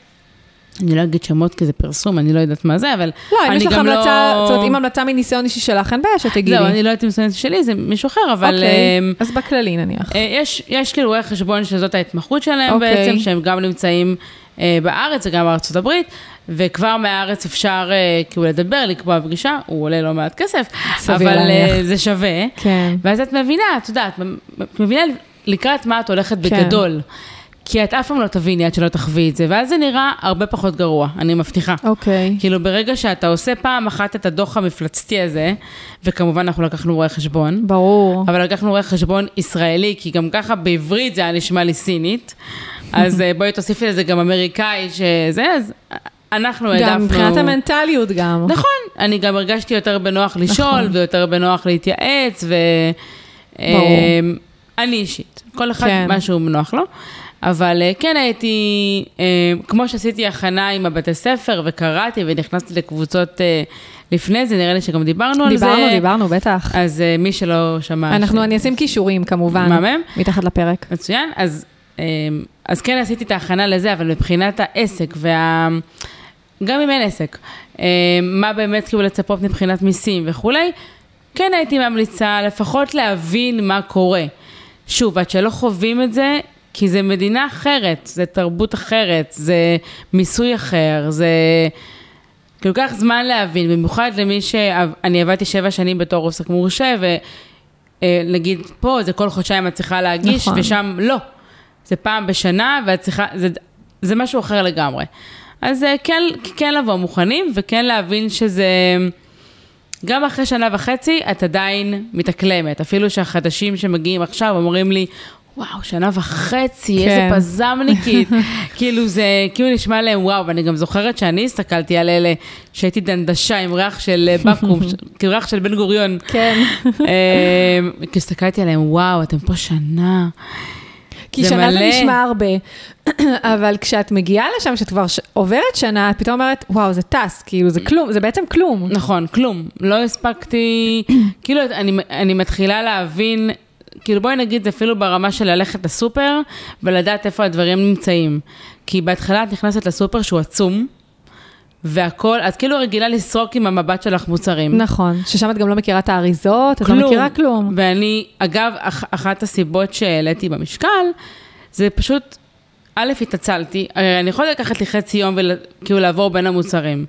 S2: אני לא אגיד שמות כי זה פרסום, אני לא יודעת מה זה, אבל
S1: לא, אם
S2: אני
S1: יש לך
S2: גם
S1: המלצה,
S2: לא...
S1: זאת אומרת, אם המלצה מניסיון אישי שלך, אין בעיה שתגידי.
S2: זהו, אני לא יודעת אם זה שלי, זה מישהו אחר, אבל...
S1: אוקיי,
S2: אה,
S1: אז בכללי נניח.
S2: אה, יש, יש כאילו רואי חשבון שזאת ההתמחות שלהם
S1: אוקיי.
S2: בעצם, שהם גם נמצאים אה, בארץ וגם בארצות הברית, וכבר מהארץ אפשר אה, כאילו לדבר, לקבוע פגישה, הוא עולה לא מעט כסף, אבל אה,
S1: להניח.
S2: זה שווה.
S1: כן.
S2: ואז את מבינה, את יודעת, את מבינה לקראת מה את הולכת
S1: כן.
S2: בגדול. כי את אף פעם לא תביני עד שלא תחווי את זה, ואז זה נראה הרבה פחות גרוע, אני מבטיחה.
S1: אוקיי.
S2: כאילו ברגע שאתה עושה פעם אחת את הדוח המפלצתי הזה, וכמובן אנחנו לקחנו רואה חשבון,
S1: ברור.
S2: אבל לקחנו רואה חשבון ישראלי, כי גם ככה בעברית זה היה נשמע לי סינית, אז אה, בואי תוסיפי לזה גם אמריקאי שזה, אז אנחנו העדפנו...
S1: גם מבחינת המנטליות גם.
S2: נכון, אני גם הרגשתי יותר בנוח לשאול,
S1: נכון.
S2: ויותר בנוח להתייעץ, ו...
S1: ברור.
S2: אמ, אני אישית, כל אחד
S1: כן.
S2: מה שהוא נוח לו. אבל אה, כן הייתי, אה, כמו שעשיתי הכנה עם הבתי ספר וקראתי ונכנסתי לקבוצות אה, לפני זה, נראה לי שגם דיברנו על זה.
S1: דיברנו, דיברנו, בטח.
S2: אז מי שלא שמע...
S1: אנחנו,
S2: ש-
S1: אני אשים קישורים כמובן.
S2: מהמם.
S1: מתחת לפרק.
S2: מצוין, אז, אז כן עשיתי את ההכנה לזה, אבל מבחינת העסק וה... גם אם אין עסק, מה באמת כאילו לצפות מבחינת מיסים וכולי, כן הייתי ממליצה לפחות להבין מה קורה. שוב, עד שלא חווים את זה, כי זה מדינה אחרת, זה תרבות אחרת, זה מיסוי אחר, זה... כי לוקח זמן להבין, במיוחד למי שאני עבדתי שבע שנים בתור עוסק מורשה, ונגיד פה זה כל חודשיים את צריכה להגיש, נכון. ושם לא. זה פעם בשנה, ואת צריכה, זה, זה משהו אחר לגמרי. אז אה, כן, כן לבוא מוכנים, וכן להבין שזה... גם אחרי שנה וחצי את עדיין מתאקלמת, אפילו שהחדשים שמגיעים עכשיו אומרים לי, וואו, שנה וחצי, כן. איזה פזמניקית. כאילו זה, כאילו נשמע להם וואו, ואני גם זוכרת שאני הסתכלתי על אלה שהייתי דנדשה עם ריח של אה, בקו"ם, כאילו ריח של בן גוריון.
S1: כן.
S2: אמ, כי הסתכלתי עליהם, וואו, אתם פה שנה.
S1: כי שנה מלא. זה נשמע הרבה, אבל כשאת מגיעה לשם, כשאת כבר ש... עוברת שנה, את פתאום אומרת, וואו, זה טס, כאילו, זה כלום, זה בעצם כלום.
S2: נכון, כלום. לא הספקתי, כאילו, אני, אני מתחילה להבין כאילו בואי נגיד אפילו ברמה של ללכת לסופר ולדעת איפה הדברים נמצאים. כי בהתחלה את נכנסת לסופר שהוא עצום, והכל, את כאילו רגילה לסרוק עם המבט שלך מוצרים.
S1: נכון, ששם את גם לא מכירה את האריזות, את לא מכירה כלום.
S2: ואני, אגב, אח, אחת הסיבות שהעליתי במשקל, זה פשוט, א', התעצלתי, אני יכולה לקחת לי חצי יום וכאילו לעבור בין המוצרים.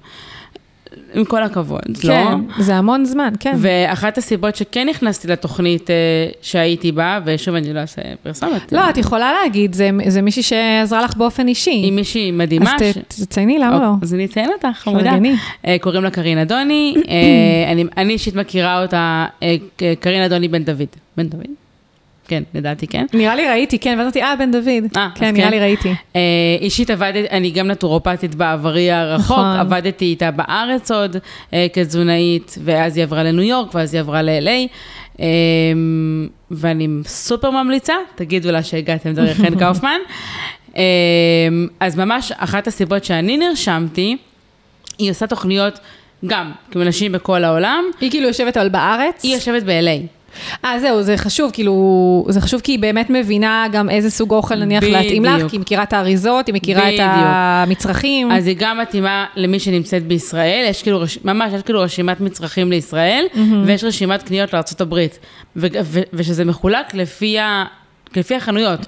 S2: עם כל הכבוד,
S1: כן, לא? כן, זה המון זמן, כן.
S2: ואחת הסיבות שכן נכנסתי לתוכנית uh, שהייתי בה, ושוב, אני לא אעשה פרסומת.
S1: לא, את יכולה להגיד, זה, זה מישהי שעזרה לך באופן אישי.
S2: היא מישהי מדהימה.
S1: אז ש... תצייני, למה לא?
S2: אז אני אציין אותך, חמודה. Uh, קוראים לה קרין אדוני, uh, אני, אישית מכירה אותה, uh, קרין אדוני בן דוד. בן דוד? כן, לדעתי כן.
S1: נראה לי ראיתי, כן, ואז אמרתי, אה, בן דוד. אה, כן, נראה כן. לי ראיתי.
S2: אה, אישית עבדתי, אני גם נטורופטית בעברי הרחוק, נכון. עבדתי איתה בארץ עוד אה, כתזונאית, ואז היא עברה לניו יורק, ואז היא עברה ל-LA. אה, ואני סופר ממליצה, תגידו לה שהגעתם דרך חן קאופמן. אה, אז ממש אחת הסיבות שאני נרשמתי, היא עושה תוכניות גם עם אנשים בכל העולם.
S1: היא כאילו יושבת אבל בארץ?
S2: היא יושבת ב-LA.
S1: אה, זהו, זה חשוב, כאילו, זה חשוב כי היא באמת מבינה גם איזה סוג אוכל נניח בדיוק. להתאים לך, כי היא מכירה את האריזות, היא מכירה בדיוק. את המצרכים.
S2: אז היא גם מתאימה למי שנמצאת בישראל, יש כאילו, ממש, יש כאילו רשימת מצרכים לישראל, mm-hmm. ויש רשימת קניות לארה"ב, ו- ו- ושזה מחולק לפי ה... לפי החנויות,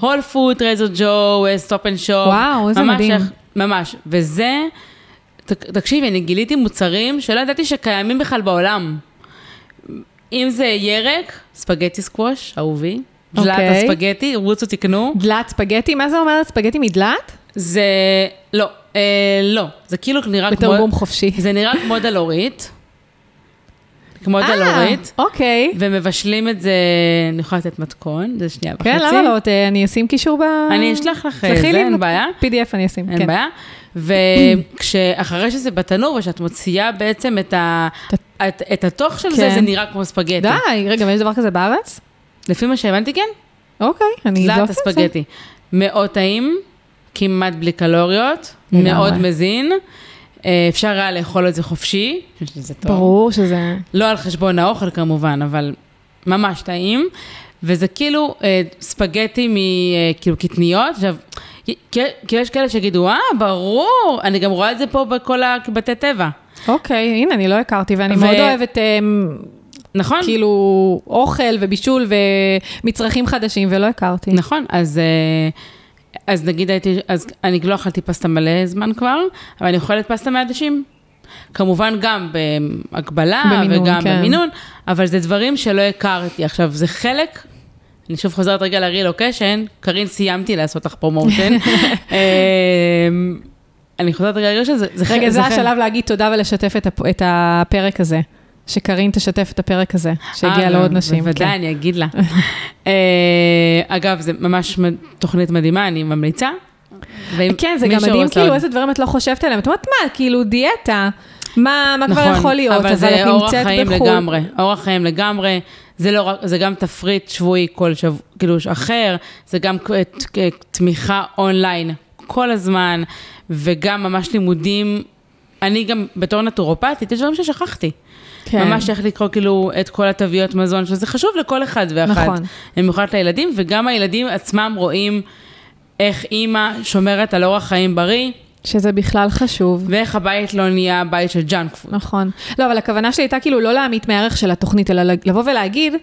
S2: Whole Foods, Trader Joe's, Stop and Shop.
S1: וואו, איזה מדהים.
S2: ממש, וזה, תקשיבי, אני גיליתי מוצרים שלא ידעתי שקיימים בכלל בעולם. אם זה ירק, spaghetti squash, אהובי. דלעת okay. אוקיי. הספגטי, רוצו תקנו.
S1: דלעת ספגטי? מה זה אומר ספגטי מדלעת?
S2: זה, לא, אה, לא, זה כאילו נראה
S1: כמו... בתרגום חופשי.
S2: זה נראה כמו דלורית. כמו 아, אה, דלורית.
S1: אוקיי.
S2: ומבשלים את זה, אני יכולה לתת מתכון, זה שנייה
S1: כן, וחצי. כן, למה לא? אני אשים קישור ב...
S2: אני אשלח לך, זה אין בעיה.
S1: PDF אני אשים,
S2: אין כן. בעיה. וכשאחרי שזה בתנור, ושאת מוציאה בעצם את, ה, את, את התוך של כן. זה, זה נראה כמו ספגטי.
S1: די, רגע, ויש דבר כזה בארץ?
S2: לפי מה שהבנתי, כן.
S1: אוקיי, אני
S2: אבדוק את זה. הספגטי. מאוד טעים, כמעט בלי קלוריות, מאוד מזין. אה, אפשר היה לאכול את זה חופשי,
S1: שזה טוב. ברור שזה...
S2: לא על חשבון האוכל כמובן, אבל ממש טעים. וזה כאילו אה, ספגטי מכאילו אה, קטניות. עכשיו, כי יש כאלה שיגידו, אה, ברור, אני גם רואה את זה פה בכל הבתי טבע.
S1: אוקיי, הנה, אני לא הכרתי, ואני ו... מאוד אוהבת... אמ,
S2: נכון.
S1: כאילו, אוכל ובישול ומצרכים חדשים, ולא הכרתי.
S2: נכון, אז, אה, אז נגיד הייתי, אז אני לא אכלתי פסטה מלא זמן כבר, אבל אני אוכלת פסטה מעדשים. כמובן גם בהגבלה במינון, וגם כן. במינון, אבל זה דברים שלא הכרתי. עכשיו, זה חלק אני שוב חוזרת רגע לרילוקיישן, קרין, סיימתי לעשות לך promotion. אני חוזרת רגע לרילוקיישן,
S1: זה רגע, זה השלב להגיד תודה ולשתף את הפרק הזה. שקרין תשתף את הפרק הזה, שהגיע אה, לעוד נשים.
S2: בוודאי, כן. אני אגיד לה. אה, אגב, זו ממש תוכנית מדהימה, אני ממליצה.
S1: כן, זה גם מדהים, כאילו, איזה דברים את לא חושבת עליהם. את אומרת, מה, כאילו, דיאטה, מה כבר נכון, יכול להיות, אבל את נמצאת בחו"ל. אבל זה אורח חיים
S2: לגמרי, אורח חיים לגמרי. זה לא רק, זה גם תפריט שבועי כל שבוע, כאילו אחר, זה גם תמיכה אונליין כל הזמן, וגם ממש לימודים. אני גם בתור נטורופטית, יש דברים ששכחתי. כן. ממש איך לקרוא כאילו את כל התוויות מזון, שזה חשוב לכל אחד ואחת. נכון. במיוחד לילדים, וגם הילדים עצמם רואים איך אימא שומרת על אורח חיים בריא,
S1: שזה בכלל חשוב.
S2: ואיך הבית לא נהיה בית של ג'אנק פוד.
S1: נכון. לא, אבל הכוונה שלי הייתה כאילו לא להמעיט מהערך של התוכנית, אלא לבוא ולהגיד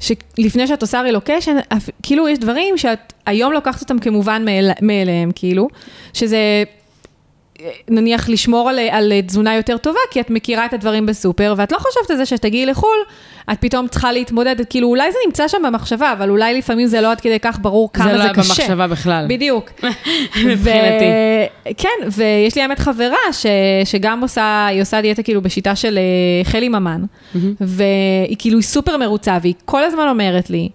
S1: שלפני שאת עושה רילוקיישן, כאילו יש דברים שאת היום לוקחת אותם כמובן מאל, מאליהם, כאילו, שזה נניח לשמור על, על תזונה יותר טובה, כי את מכירה את הדברים בסופר, ואת לא חושבת על זה שתגיעי לחו"ל, את פתאום צריכה להתמודד, כאילו אולי זה נמצא שם במחשבה, אבל אולי לפעמים זה לא עד כדי כך ברור כמה זה,
S2: זה
S1: לא קשה.
S2: זה לא במחשבה בכלל.
S1: בדיוק.
S2: מבחינתי.
S1: ו... כן, ויש לי האמת חברה ש... שגם עושה, היא עושה דיאטה כאילו בשיטה של אה, חלי ממן. והיא כאילו סופר מרוצה, והיא כל הזמן אומרת לי,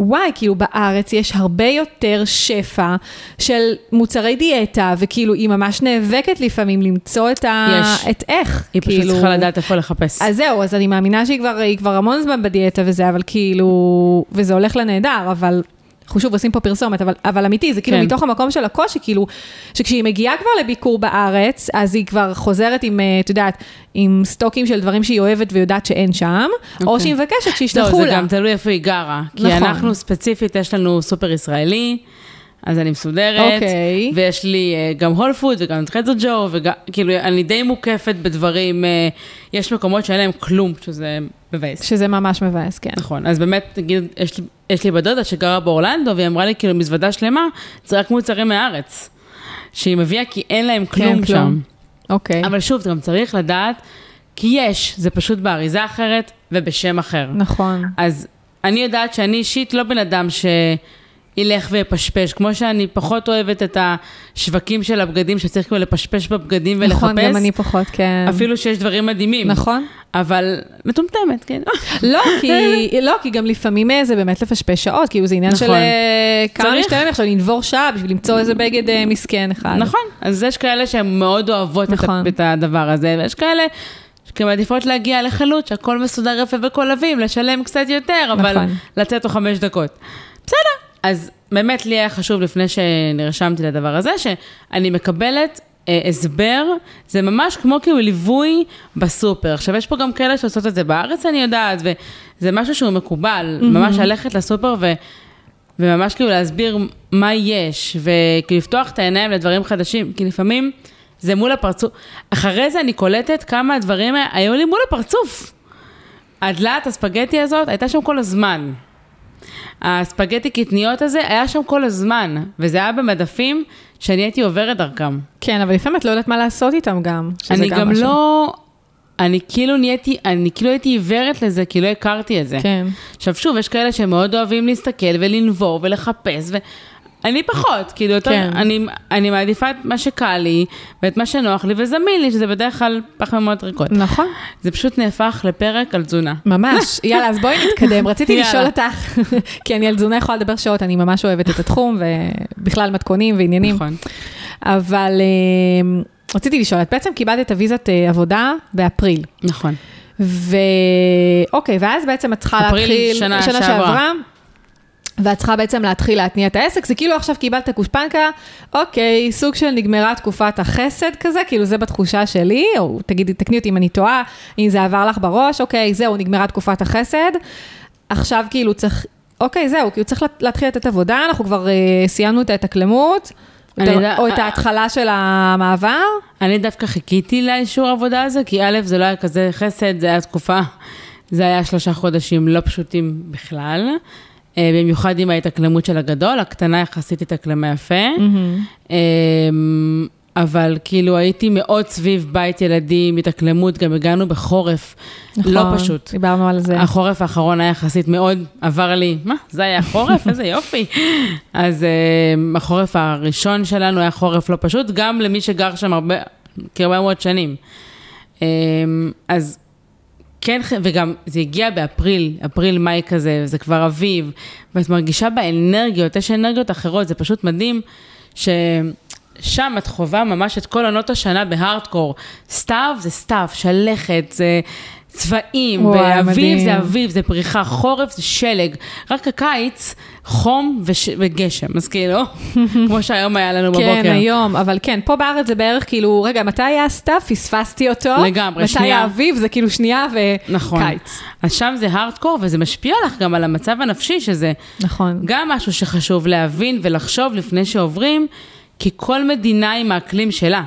S1: וואי, כאילו בארץ יש הרבה יותר שפע של מוצרי דיאטה, וכאילו היא ממש נאבקת לפעמים למצוא את ה...
S2: יש.
S1: את איך.
S2: היא
S1: כאילו...
S2: פשוט צריכה לדעת איפה לחפש.
S1: אז זהו, אז אני מאמינה שהיא כבר, כבר המון זמן בדיאטה וזה, אבל כאילו, וזה הולך לנהדר, אבל אנחנו שוב עושים פה פרסומת, אבל, אבל אמיתי, זה כאילו
S2: כן.
S1: מתוך המקום של הקושי, כאילו, שכשהיא מגיעה כבר לביקור בארץ, אז היא כבר חוזרת עם, אה, את יודעת, עם סטוקים של דברים שהיא אוהבת ויודעת שאין שם, או
S2: אוקיי.
S1: שהיא מבקשת
S2: לא,
S1: שישלחו
S2: זה
S1: לה.
S2: גם תלוי איפה היא גרה. כי
S1: נכון.
S2: אנחנו ספציפית, יש לנו סופר ישראלי, אז אני מסודרת.
S1: אוקיי.
S2: ויש לי אה, גם הול פוד וגם חזו ג'ו, וכאילו, אני די מוקפת בדברים. אה, יש מקומות שאין להם כלום, שזה מבאס.
S1: שזה ממש מבאס, כן.
S2: נכון, אז באמת, נגיד, יש, יש לי בת דודה שגרה באורלנדו, והיא אמרה לי, כאילו, מזוודה שלמה, זה רק מוצרים מהארץ. שהיא מביאה כי אין להם כלום
S1: כן,
S2: שם.
S1: כלום. אוקיי,
S2: אבל שוב, אתה גם צריך לדעת, כי יש, זה פשוט באריזה אחרת ובשם אחר.
S1: נכון.
S2: אז אני יודעת שאני אישית לא בן אדם שילך ויפשפש, כמו שאני פחות אוהבת את השווקים של הבגדים, שצריך כאילו לפשפש בבגדים ולחפש.
S1: נכון, גם אני פחות, כן.
S2: אפילו שיש דברים מדהימים.
S1: נכון.
S2: אבל מטומטמת, כן.
S1: לא, כי, לא, כי גם לפעמים אה, זה באמת לפשפש שעות, כאילו זה עניין
S2: נכון.
S1: של אה, כמה. משתלם עכשיו לנבור שעה בשביל למצוא איזה בגד אה, מסכן אחד.
S2: נכון, אז יש כאלה שהן מאוד אוהבות
S1: נכון.
S2: את הדבר הזה, ויש כאלה שמעדיפות להגיע לחנות, שהכל מסודר יפה וקולבים, לשלם קצת יותר, אבל
S1: נכון.
S2: לצאת תוך חמש דקות. בסדר. אז באמת לי היה חשוב לפני שנרשמתי לדבר הזה, שאני מקבלת אה, הסבר, זה ממש כמו כאילו ליווי בסופר. עכשיו, יש פה גם כאלה שעושות את זה בארץ, אני יודעת, וזה משהו שהוא מקובל, ממש ללכת לסופר ו... וממש כאילו להסביר מה יש, וכאילו לפתוח את העיניים לדברים חדשים, כי לפעמים זה מול הפרצוף. אחרי זה אני קולטת כמה הדברים היו לי מול הפרצוף. הדלת הספגטי הזאת הייתה שם כל הזמן. הספגטי קטניות הזה היה שם כל הזמן, וזה היה במדפים שאני הייתי עוברת דרכם.
S1: כן, אבל לפעמים את לא יודעת מה לעשות איתם גם.
S2: אני גם
S1: משהו.
S2: לא... אני כאילו נהייתי, אני כאילו הייתי עיוורת לזה, כי לא הכרתי את זה.
S1: כן.
S2: עכשיו שוב, יש כאלה שמאוד אוהבים להסתכל ולנבור ולחפש, ואני פחות, כאילו יותר,
S1: כן.
S2: אני, אני מעדיפה את מה שקל לי, ואת מה שנוח לי וזמין לי, שזה בדרך כלל פחמימות ריקות.
S1: נכון,
S2: זה פשוט נהפך לפרק על תזונה.
S1: ממש. יאללה, אז בואי נתקדם. רציתי. לשאול אותך, כי אני על תזונה יכולה לדבר שעות, אני ממש אוהבת את התחום, ובכלל מתכונים ועניינים.
S2: נכון.
S1: אבל אה, רציתי לשאול, את בעצם קיבלת את הוויזת אה, עבודה באפריל.
S2: נכון.
S1: ואוקיי, ואז בעצם את צריכה
S2: אפריל
S1: להתחיל,
S2: שנה
S1: שנה
S2: שעברה.
S1: ואת צריכה בעצם להתחיל להתניע את העסק, זה כאילו עכשיו קיבלת גושפנקה, אוקיי, סוג של נגמרה תקופת החסד כזה, כאילו זה בתחושה שלי, או תגידי, תקני אותי אם אני טועה, אם זה עבר לך בראש, אוקיי, זהו, נגמרה תקופת החסד, עכשיו כאילו צריך, אוקיי, זהו, כאילו צריך לה- להתחיל לתת עבודה, אנחנו כבר אה, סיימנו את ההתאקלמות,
S2: יודע-
S1: או את ההתחלה של המעבר.
S2: אני דווקא חיכיתי לאישור העבודה הזה, כי א', זה לא היה כזה חסד, זה היה תקופה, זה היה שלושה חודשים לא פשוטים בכלל. אה, במיוחד עם ההתאקלמות של הגדול, הקטנה יחסית התאקלמה יפה. אה, אבל כאילו הייתי מאוד סביב בית ילדים, התאקלמות, גם הגענו בחורף, לא
S1: נכון,
S2: פשוט.
S1: דיברנו על זה.
S2: החורף האחרון היה יחסית מאוד, עבר לי, מה, זה היה חורף? איזה יופי. אז uh, החורף הראשון שלנו היה חורף לא פשוט, גם למי שגר שם הרבה, כהרבה מאוד שנים. Um, אז כן, וגם זה הגיע באפריל, אפריל-מאי כזה, זה כבר אביב, ואת מרגישה באנרגיות, יש אנרגיות אחרות, זה פשוט מדהים, ששם את חווה ממש את כל עונות השנה בהארדקור. סתיו זה סתיו, שלכת, זה צבעים,
S1: מדהים.
S2: זה אביב, זה פריחה, חורף זה שלג, רק הקיץ, חום וש... וגשם, אז כאילו, כמו שהיום היה לנו בבוקר.
S1: כן, היום, אבל כן, פה בארץ זה בערך כאילו, רגע, מתי היה הסתיו? פספסתי אותו.
S2: לגמרי,
S1: מתי
S2: שנייה.
S1: האביב? זה כאילו שנייה
S2: נכון.
S1: וקיץ.
S2: אז שם זה הארדקור, וזה משפיע לך גם על המצב הנפשי, שזה
S1: נכון.
S2: גם משהו שחשוב להבין ולחשוב לפני שעוברים, כי כל מדינה עם האקלים שלה.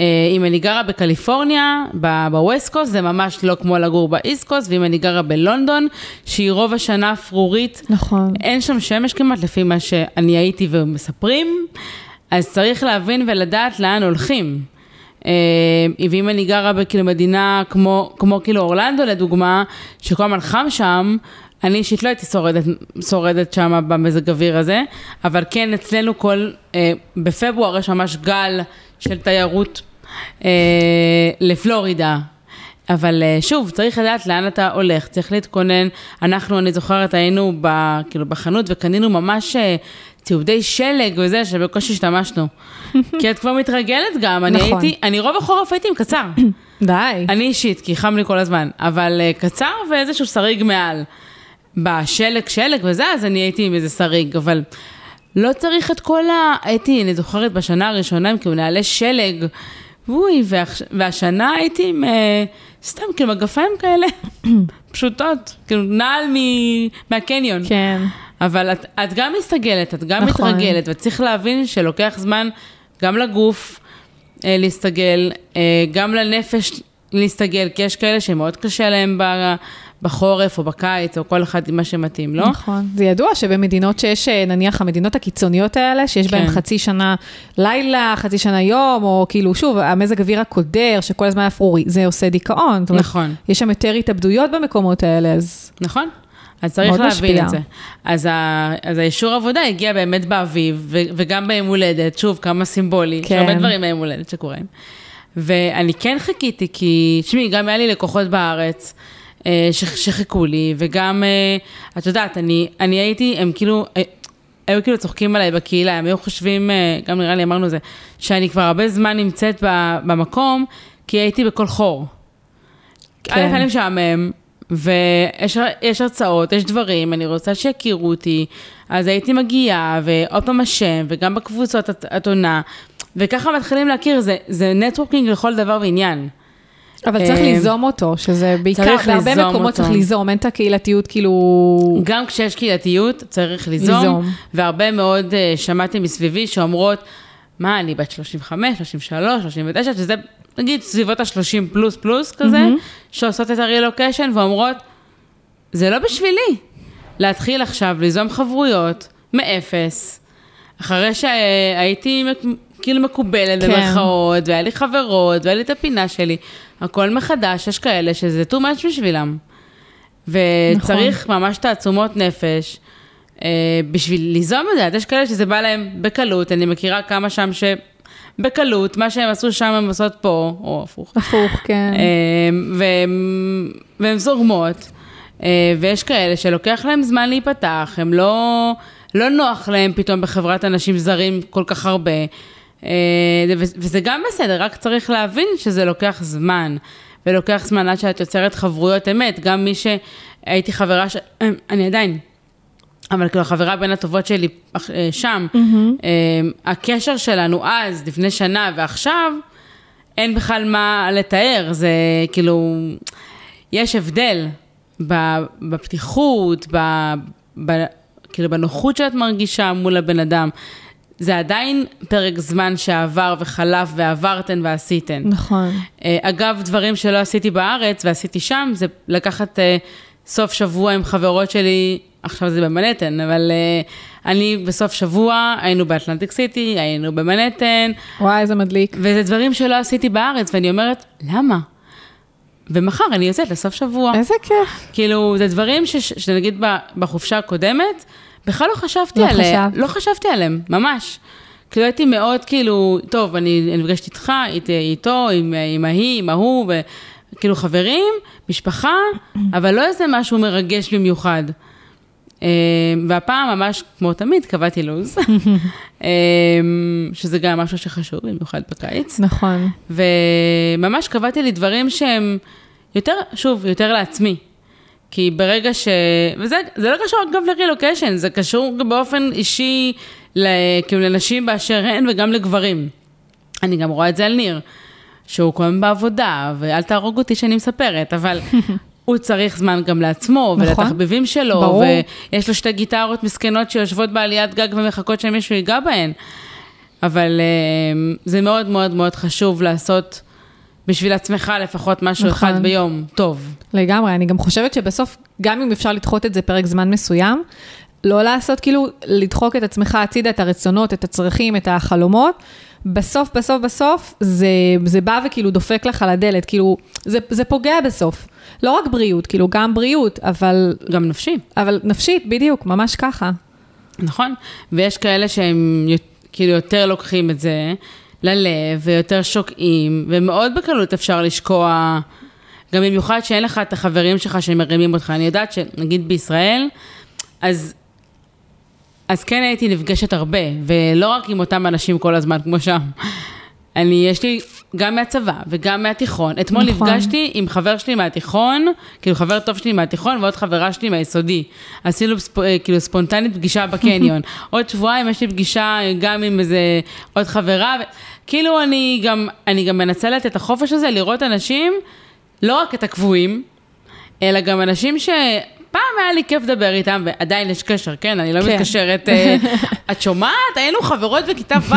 S2: אה, אם אני גרה בקליפורניה, בווסט קוסט, זה ממש לא כמו לגור באיסט קוסט, ואם אני גרה בלונדון, שהיא רוב השנה אפרורית,
S1: נכון.
S2: אין שם שמש כמעט, לפי מה שאני הייתי ומספרים, אז צריך להבין ולדעת לאן הולכים. אה, ואם אני גרה בכאילו מדינה כמו, כמו כאילו אורלנדו לדוגמה, שכל הזמן חם שם, אני אישית לא הייתי שורדת, שורדת שם במזג אוויר הזה, אבל כן אצלנו כל, אה, בפברואר יש ממש גל של תיירות לפלורידה. אבל אה, שוב, צריך לדעת לאן אתה הולך, צריך להתכונן. אנחנו, אני זוכרת, היינו ב, כאילו בחנות וקנינו ממש אה, ציודי שלג וזה, שבקושי השתמשנו. כי את כבר מתרגלת גם, אני
S1: נכון.
S2: הייתי, אני רוב החורף הייתי עם קצר.
S1: די.
S2: אני אישית, כי חם לי כל הזמן, אבל uh, קצר ואיזשהו שריג מעל. בשלג, שלג וזה, אז אני הייתי עם איזה שריג, אבל לא צריך את כל ה... הייתי, אני זוכרת בשנה הראשונה עם כאילו נעלי שלג, והש... והשנה הייתי עם uh, סתם כאילו מגפיים כאלה, פשוטות, כאילו נעל מ... מהקניון.
S1: כן.
S2: אבל את, את גם מסתגלת, את גם
S1: נכון.
S2: מתרגלת, וצריך להבין שלוקח זמן גם לגוף אה, להסתגל, אה, גם לנפש להסתגל, כי יש כאלה שמאוד קשה להם ב, בחורף או בקיץ, או כל אחד מה שמתאים, לא?
S1: נכון. זה ידוע שבמדינות שיש, אה, נניח המדינות הקיצוניות האלה, שיש בהן
S2: כן.
S1: חצי שנה לילה, חצי שנה יום, או כאילו, שוב, המזג אוויר הקודר, שכל הזמן אפרורי, זה עושה דיכאון. זאת אומרת,
S2: נכון.
S1: יש שם יותר התאבדויות במקומות האלה, אז...
S2: נכון. אז צריך להבין
S1: משפיע.
S2: את זה. אז, ה, אז האישור עבודה הגיע באמת באביב, ו, וגם ביום הולדת, שוב, כמה סימבולי, יש
S1: כן.
S2: הרבה דברים ביום הולדת שקורים. ואני כן חיכיתי, כי, תשמעי, גם היה לי לקוחות בארץ שחיכו לי, וגם, אה, את יודעת, אני, אני הייתי, הם כאילו, אה, היו כאילו צוחקים עליי בקהילה, הם היו חושבים, אה, גם נראה לי אמרנו זה, שאני כבר הרבה זמן נמצאת במקום, כי הייתי בכל חור.
S1: כן.
S2: א', לי משעמם, ויש יש הרצאות, יש דברים, אני רוצה שיכירו אותי, אז הייתי מגיעה, ועוד פעם השם, וגם בקבוצות את, את עונה, וככה מתחילים להכיר, זה, זה נטוורקינג לכל דבר ועניין.
S1: אבל צריך
S2: אה,
S1: ליזום אותו, שזה בעיקר, בהרבה מקומות
S2: אותו.
S1: צריך ליזום, אין את הקהילתיות כאילו...
S2: גם כשיש קהילתיות, צריך ליזום,
S1: ליזום.
S2: והרבה מאוד uh, שמעתי מסביבי שאומרות, מה, אני בת 35, 33, 39, שזה נגיד סביבות ה-30 פלוס פלוס כזה, שעושות את הרילוקיישן ואומרות, זה לא בשבילי להתחיל עכשיו ליזום חברויות מאפס, אחרי שהייתי כאילו מקובלת
S1: כן.
S2: במרכאות, והיה לי חברות, והיה לי את הפינה שלי, הכל מחדש, יש כאלה שזה too much בשבילם. וצריך
S1: נכון.
S2: ממש תעצומות נפש אה, בשביל ליזום את זה. יש כאלה שזה בא להם בקלות, אני מכירה כמה שם שבקלות, מה שהם עשו שם הם עושות פה, או הפוך.
S1: הפוך, כן.
S2: אה, והן- והן זורמות, אה, ויש כאלה שלוקח להם זמן להיפתח, הם לא, לא נוח להם פתאום בחברת אנשים זרים כל כך הרבה, וזה גם בסדר, רק צריך להבין שזה לוקח זמן, ולוקח זמן עד שאת יוצרת חברויות אמת, גם מי שהייתי חברה, ש... אה, אני עדיין. אבל כאילו החברה בין הטובות שלי אה, שם, אה, הקשר שלנו אז, לפני שנה ועכשיו, אין בכלל מה לתאר, זה כאילו, יש הבדל בפתיחות, ב, ב, כאילו בנוחות שאת מרגישה מול הבן אדם. זה עדיין פרק זמן שעבר וחלף ועברתן ועשיתן.
S1: נכון.
S2: אה, אגב, דברים שלא עשיתי בארץ ועשיתי שם, זה לקחת אה, סוף שבוע עם חברות שלי, עכשיו זה במנהטן, אבל אה, אני בסוף שבוע, היינו באטלנטיק סיטי, היינו במנהטן,
S1: וואי, איזה מדליק.
S2: וזה דברים שלא עשיתי בארץ, ואני אומרת, למה? ומחר אני יוצאת לסוף שבוע.
S1: איזה כיף.
S2: כאילו, זה דברים שנגיד בחופשה הקודמת, בכלל לא חשבתי
S1: לא
S2: עליהם.
S1: חשבת.
S2: לא חשבתי עליהם, ממש. כאילו הייתי מאוד כאילו, טוב, אני נפגשת איתך, אית- איתו, עם, עם ההיא, עם ההוא, וכאילו חברים, משפחה, אבל לא איזה משהו מרגש במיוחד. אה, והפעם ממש, כמו תמיד, קבעתי לו"ז, אה, שזה גם משהו שחשוב, במיוחד בקיץ.
S1: נכון.
S2: וממש קבעתי לי דברים שהם יותר, שוב, יותר לעצמי. כי ברגע ש... וזה זה לא קשור אגב לרילוקיישן, זה קשור באופן אישי ל... כאילו לנשים באשר הן וגם לגברים. אני גם רואה את זה על ניר, שהוא הזמן בעבודה, ואל תהרוג אותי שאני מספרת, אבל הוא צריך זמן גם לעצמו,
S1: נכון.
S2: ולתחביבים שלו,
S1: ברור.
S2: ויש לו שתי גיטרות מסכנות שיושבות בעליית גג ומחכות שמישהו ייגע בהן. אבל אה, זה מאוד מאוד מאוד חשוב לעשות בשביל עצמך לפחות משהו
S1: נכון.
S2: אחד ביום, טוב.
S1: לגמרי, אני גם חושבת שבסוף, גם אם אפשר לדחות את זה פרק זמן מסוים, לא לעשות, כאילו, לדחוק את עצמך הצידה, את הרצונות, את הצרכים, את החלומות, בסוף, בסוף, בסוף, זה, זה בא וכאילו דופק לך לדלת, כאילו, זה, זה פוגע בסוף. לא רק בריאות, כאילו, גם בריאות, אבל,
S2: גם נפשי.
S1: אבל נפשית, בדיוק, ממש ככה.
S2: נכון, ויש כאלה שהם כאילו יותר לוקחים את זה ללב ויותר שוקעים, ומאוד בקלות אפשר לשקוע, גם במיוחד שאין לך את החברים שלך שמרימים אותך. אני יודעת שנגיד בישראל, אז, אז כן הייתי נפגשת הרבה, ולא רק עם אותם אנשים כל הזמן כמו שם. אני, יש לי גם מהצבא וגם מהתיכון. אתמול
S1: נכון.
S2: נפגשתי עם חבר שלי מהתיכון, כאילו חבר טוב שלי מהתיכון, ועוד חברה שלי מהיסודי. עשינו ספ, אה, כאילו ספונטנית פגישה בקניון. עוד שבועיים יש לי פגישה גם עם איזה עוד חברה. ו... כאילו אני גם, אני גם מנצלת את החופש הזה לראות אנשים, לא רק את הקבועים, אלא גם אנשים ש... פעם היה לי כיף לדבר איתם, ועדיין יש קשר, כן? אני לא
S1: כן.
S2: מתקשרת. אה, את שומעת? היינו חברות בכיתה ו'.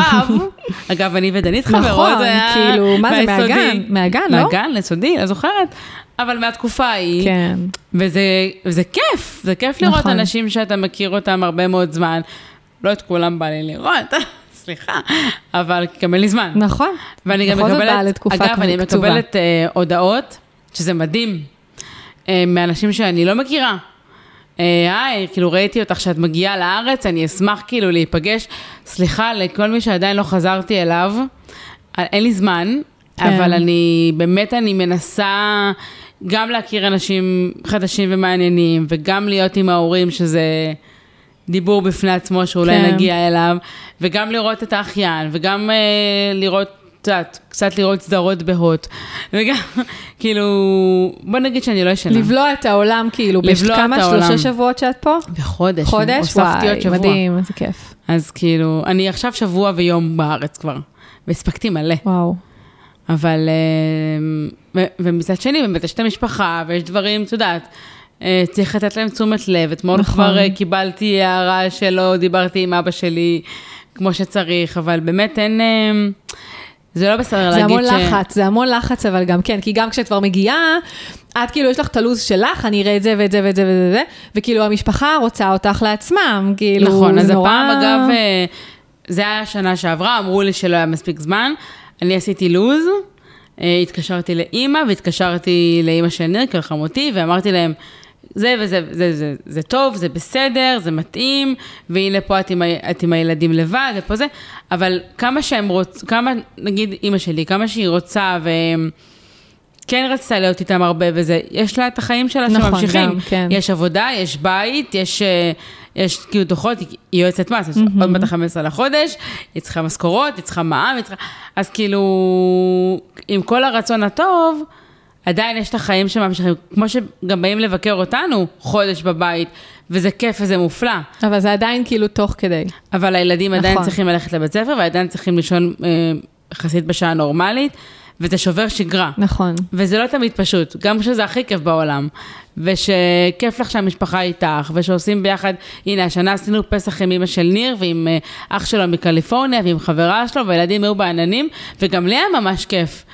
S2: אגב, אני ודנית חברות.
S1: נכון,
S2: זה היה
S1: כאילו, מה זה. מהגן? מהגן, לא?
S2: מהגן, ליסודי, לא זוכרת. אבל מהתקופה ההיא,
S1: כן.
S2: וזה, וזה כיף, זה כיף לראות
S1: נכון.
S2: אנשים שאתה מכיר אותם הרבה מאוד זמן. לא את כולם בא לי לראות, סליחה, אבל גם אין לי זמן.
S1: נכון.
S2: ואני גם מקבלת, אגב, אני. מקבלת אה, הודעות, שזה מדהים, מאנשים שאני לא מכירה. אה, היי, כאילו ראיתי אותך שאת מגיעה לארץ, אני אשמח כאילו להיפגש. סליחה לכל מי שעדיין לא חזרתי אליו, אה, אין לי זמן,
S1: כן.
S2: אבל אני, באמת אני מנסה גם להכיר אנשים חדשים ומעניינים, וגם להיות עם ההורים, שזה דיבור בפני עצמו שאולי
S1: כן.
S2: נגיע אליו, וגם לראות את האחיין, וגם אה, לראות, את יודעת, קצת לראות סדרות בהוט, וגם, כאילו, בוא נגיד שאני לא ישנה.
S1: לבלוע את העולם, כאילו,
S2: לבלוע? את העולם.
S1: שלושה שבועות שאת פה?
S2: בחודש.
S1: חודש? וואי. מדהים, איזה כיף.
S2: אז כאילו, אני עכשיו שבוע ויום בארץ כבר, והספקתי מלא.
S1: וואו.
S2: אבל, אה, ו- ומצד שני, באמת יש את המשפחה, ויש דברים, את יודעת, אה, צריך לתת להם תשומת לב. אתמול
S1: נכון.
S2: כבר אה, קיבלתי הערה שלא דיברתי עם אבא שלי כמו שצריך, אבל באמת אין... זה לא בסדר
S1: זה
S2: להגיד
S1: המון
S2: ש...
S1: לחץ, זה המון לחץ, אבל גם כן, כי גם כשאת כבר מגיעה, את כאילו, יש לך את הלו"ז שלך, אני אראה את זה ואת זה ואת זה ואת זה, וכאילו המשפחה רוצה אותך לעצמם, כאילו,
S2: נכון, אז
S1: זה נורא...
S2: הפעם, אגב, אה, זה היה השנה שעברה, אמרו לי שלא היה מספיק זמן. אני עשיתי לו"ז, אה, התקשרתי לאימא והתקשרתי לאימא של ניר, כאילו חמותי, ואמרתי להם, זה וזה, זה, זה, זה טוב, זה בסדר, זה מתאים, והנה פה את עם, את עם הילדים לבד, ופה זה, אבל כמה שהם רוצים, כמה, נגיד אימא שלי, כמה שהיא רוצה, וכן רצתה להיות איתם הרבה וזה, יש לה את החיים שלה
S1: נכון,
S2: שממשיכים.
S1: גם, כן.
S2: יש עבודה, יש בית, יש, אה, יש כאילו דוחות, היא יועצת מס, יש עוד מעט ה-15 לחודש, היא צריכה משכורות, היא צריכה מע"מ, היא צריכה... אז כאילו, עם כל הרצון הטוב, עדיין יש את החיים שממשיכים, כמו שגם באים לבקר אותנו חודש בבית, וזה כיף וזה מופלא.
S1: אבל זה עדיין כאילו תוך כדי.
S2: אבל הילדים עדיין
S1: נכון.
S2: צריכים ללכת לבית ספר, ועדיין צריכים לישון אה, יחסית בשעה נורמלית, וזה שובר שגרה.
S1: נכון.
S2: וזה לא תמיד פשוט, גם כשזה הכי כיף בעולם. ושכיף לך שהמשפחה איתך, ושעושים ביחד, הנה, השנה עשינו פסח עם אמא של ניר, ועם אה, אח שלו מקליפורניה, ועם חברה שלו, והילדים היו בעננים, וגם לי היה ממש כיף.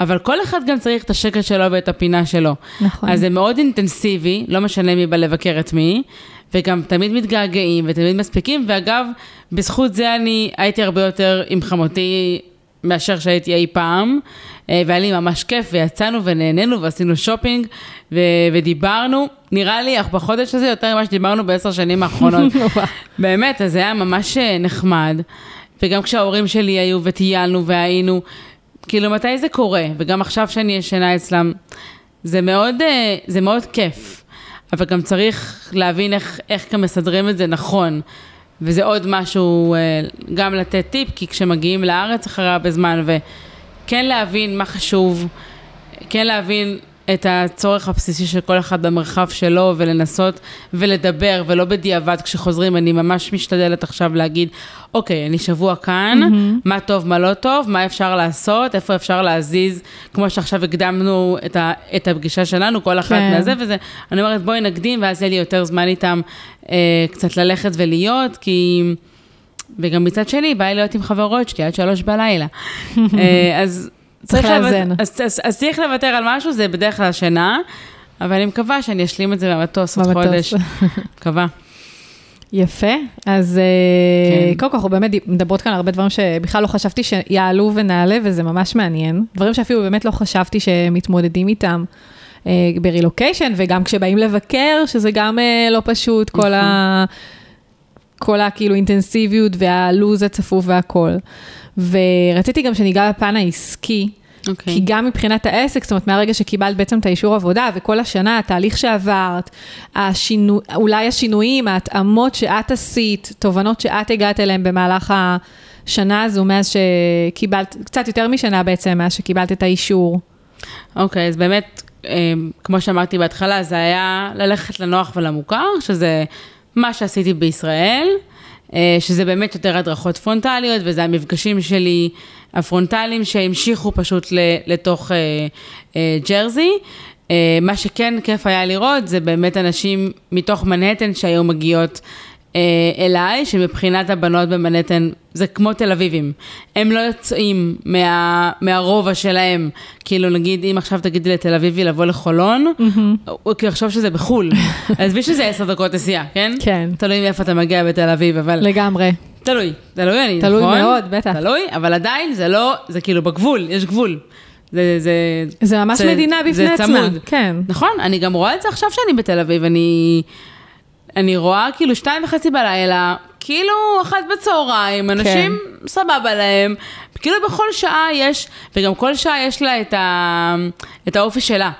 S2: אבל כל אחד גם צריך את השקט שלו ואת הפינה שלו.
S1: נכון.
S2: אז זה מאוד אינטנסיבי, לא משנה מי בא לבקר את מי, וגם תמיד מתגעגעים ותמיד מספיקים, ואגב, בזכות זה אני הייתי הרבה יותר עם חמותי מאשר שהייתי אי פעם, אה, והיה לי ממש כיף, ויצאנו ונהנינו ועשינו שופינג, ו- ודיברנו, נראה לי, אך בחודש הזה יותר ממה שדיברנו בעשר שנים האחרונות. באמת, אז זה היה ממש אה, נחמד. וגם כשההורים שלי היו וטיילנו והיינו, כאילו, מתי זה קורה? וגם עכשיו שאני ישנה אצלם, זה מאוד, אה, זה מאוד כיף. אבל גם צריך להבין איך, איך גם מסדרים את זה נכון. וזה עוד משהו, אה, גם לתת טיפ, כי כשמגיעים לארץ אחרי הרבה זמן, וכן להבין מה חשוב, כן להבין את הצורך הבסיסי של כל אחד במרחב שלו, ולנסות ולדבר, ולא בדיעבד כשחוזרים. אני ממש משתדלת עכשיו להגיד, אוקיי, אני שבוע כאן, mm-hmm. מה טוב, מה לא טוב, מה אפשר לעשות, איפה אפשר להזיז, כמו שעכשיו הקדמנו את, ה, את הפגישה שלנו, כל אחת
S1: כן.
S2: מהזה וזה. אני אומרת, בואי נקדים, ואז יהיה לי יותר זמן איתם אה, קצת ללכת ולהיות, כי... וגם מצד שני, בא לי להיות עם חברות שלי עד שלוש בלילה. אה, אז
S1: צריך לאזן.
S2: אז, אז, אז צריך לוותר על משהו, זה בדרך כלל השינה, אבל אני מקווה שאני אשלים את זה במטוס עוד. חודש. מקווה.
S1: יפה, אז
S2: כן.
S1: כן. קודם כל אנחנו באמת מדברות כאן הרבה דברים שבכלל לא חשבתי שיעלו ונעלה, וזה ממש מעניין. דברים שאפילו באמת לא חשבתי שמתמודדים איתם אה, ברילוקיישן, וגם כשבאים לבקר, שזה גם אה, לא פשוט, כל ה... כל הכאילו אינטנסיביות והלו"ז הצפוף והכל. ורציתי גם שניגע בפן העסקי,
S2: אוקיי.
S1: כי גם מבחינת העסק, זאת אומרת, מהרגע שקיבלת בעצם את האישור עבודה, וכל השנה, התהליך שעברת, השינו, אולי השינויים, ההתאמות שאת עשית, תובנות שאת הגעת אליהן במהלך השנה הזו, מאז שקיבלת, קצת יותר משנה בעצם, מאז שקיבלת את האישור.
S2: אוקיי, אז באמת, אה, כמו שאמרתי בהתחלה, זה היה ללכת לנוח ולמוכר, שזה מה שעשיתי בישראל, שזה באמת יותר הדרכות פרונטליות, וזה המפגשים שלי הפרונטליים שהמשיכו פשוט לתוך אה, אה, ג'רזי. אה, מה שכן כיף היה לראות, זה באמת אנשים מתוך מנהטן שהיו מגיעות אה, אליי, שמבחינת הבנות במנהטן זה כמו תל אביבים. הם לא יוצאים מה, מהרובע שלהם. כאילו נגיד, אם עכשיו תגידי לתל אביבי לבוא לחולון, הוא כאילו יחשוב שזה בחו"ל. עזבי שזה עשר דקות נסיעה, כן?
S1: כן.
S2: תלוי מאיפה אתה מגיע בתל אביב, אבל...
S1: לגמרי.
S2: תלוי, תלוי אני,
S1: תלוי
S2: נכון?
S1: מאוד, בטח.
S2: תלוי, אבל עדיין זה לא, זה כאילו בגבול, יש גבול. זה, זה...
S1: זה ממש מדינה בפני
S2: זה
S1: עצמה.
S2: צמוד.
S1: כן.
S2: נכון, אני גם רואה את זה עכשיו שאני בתל אביב, אני... אני רואה כאילו שתיים וחצי בלילה, כאילו אחת בצהריים, אנשים כן. סבבה להם, כאילו בכל שעה יש, וגם כל שעה יש לה את, ה, את האופי שלה,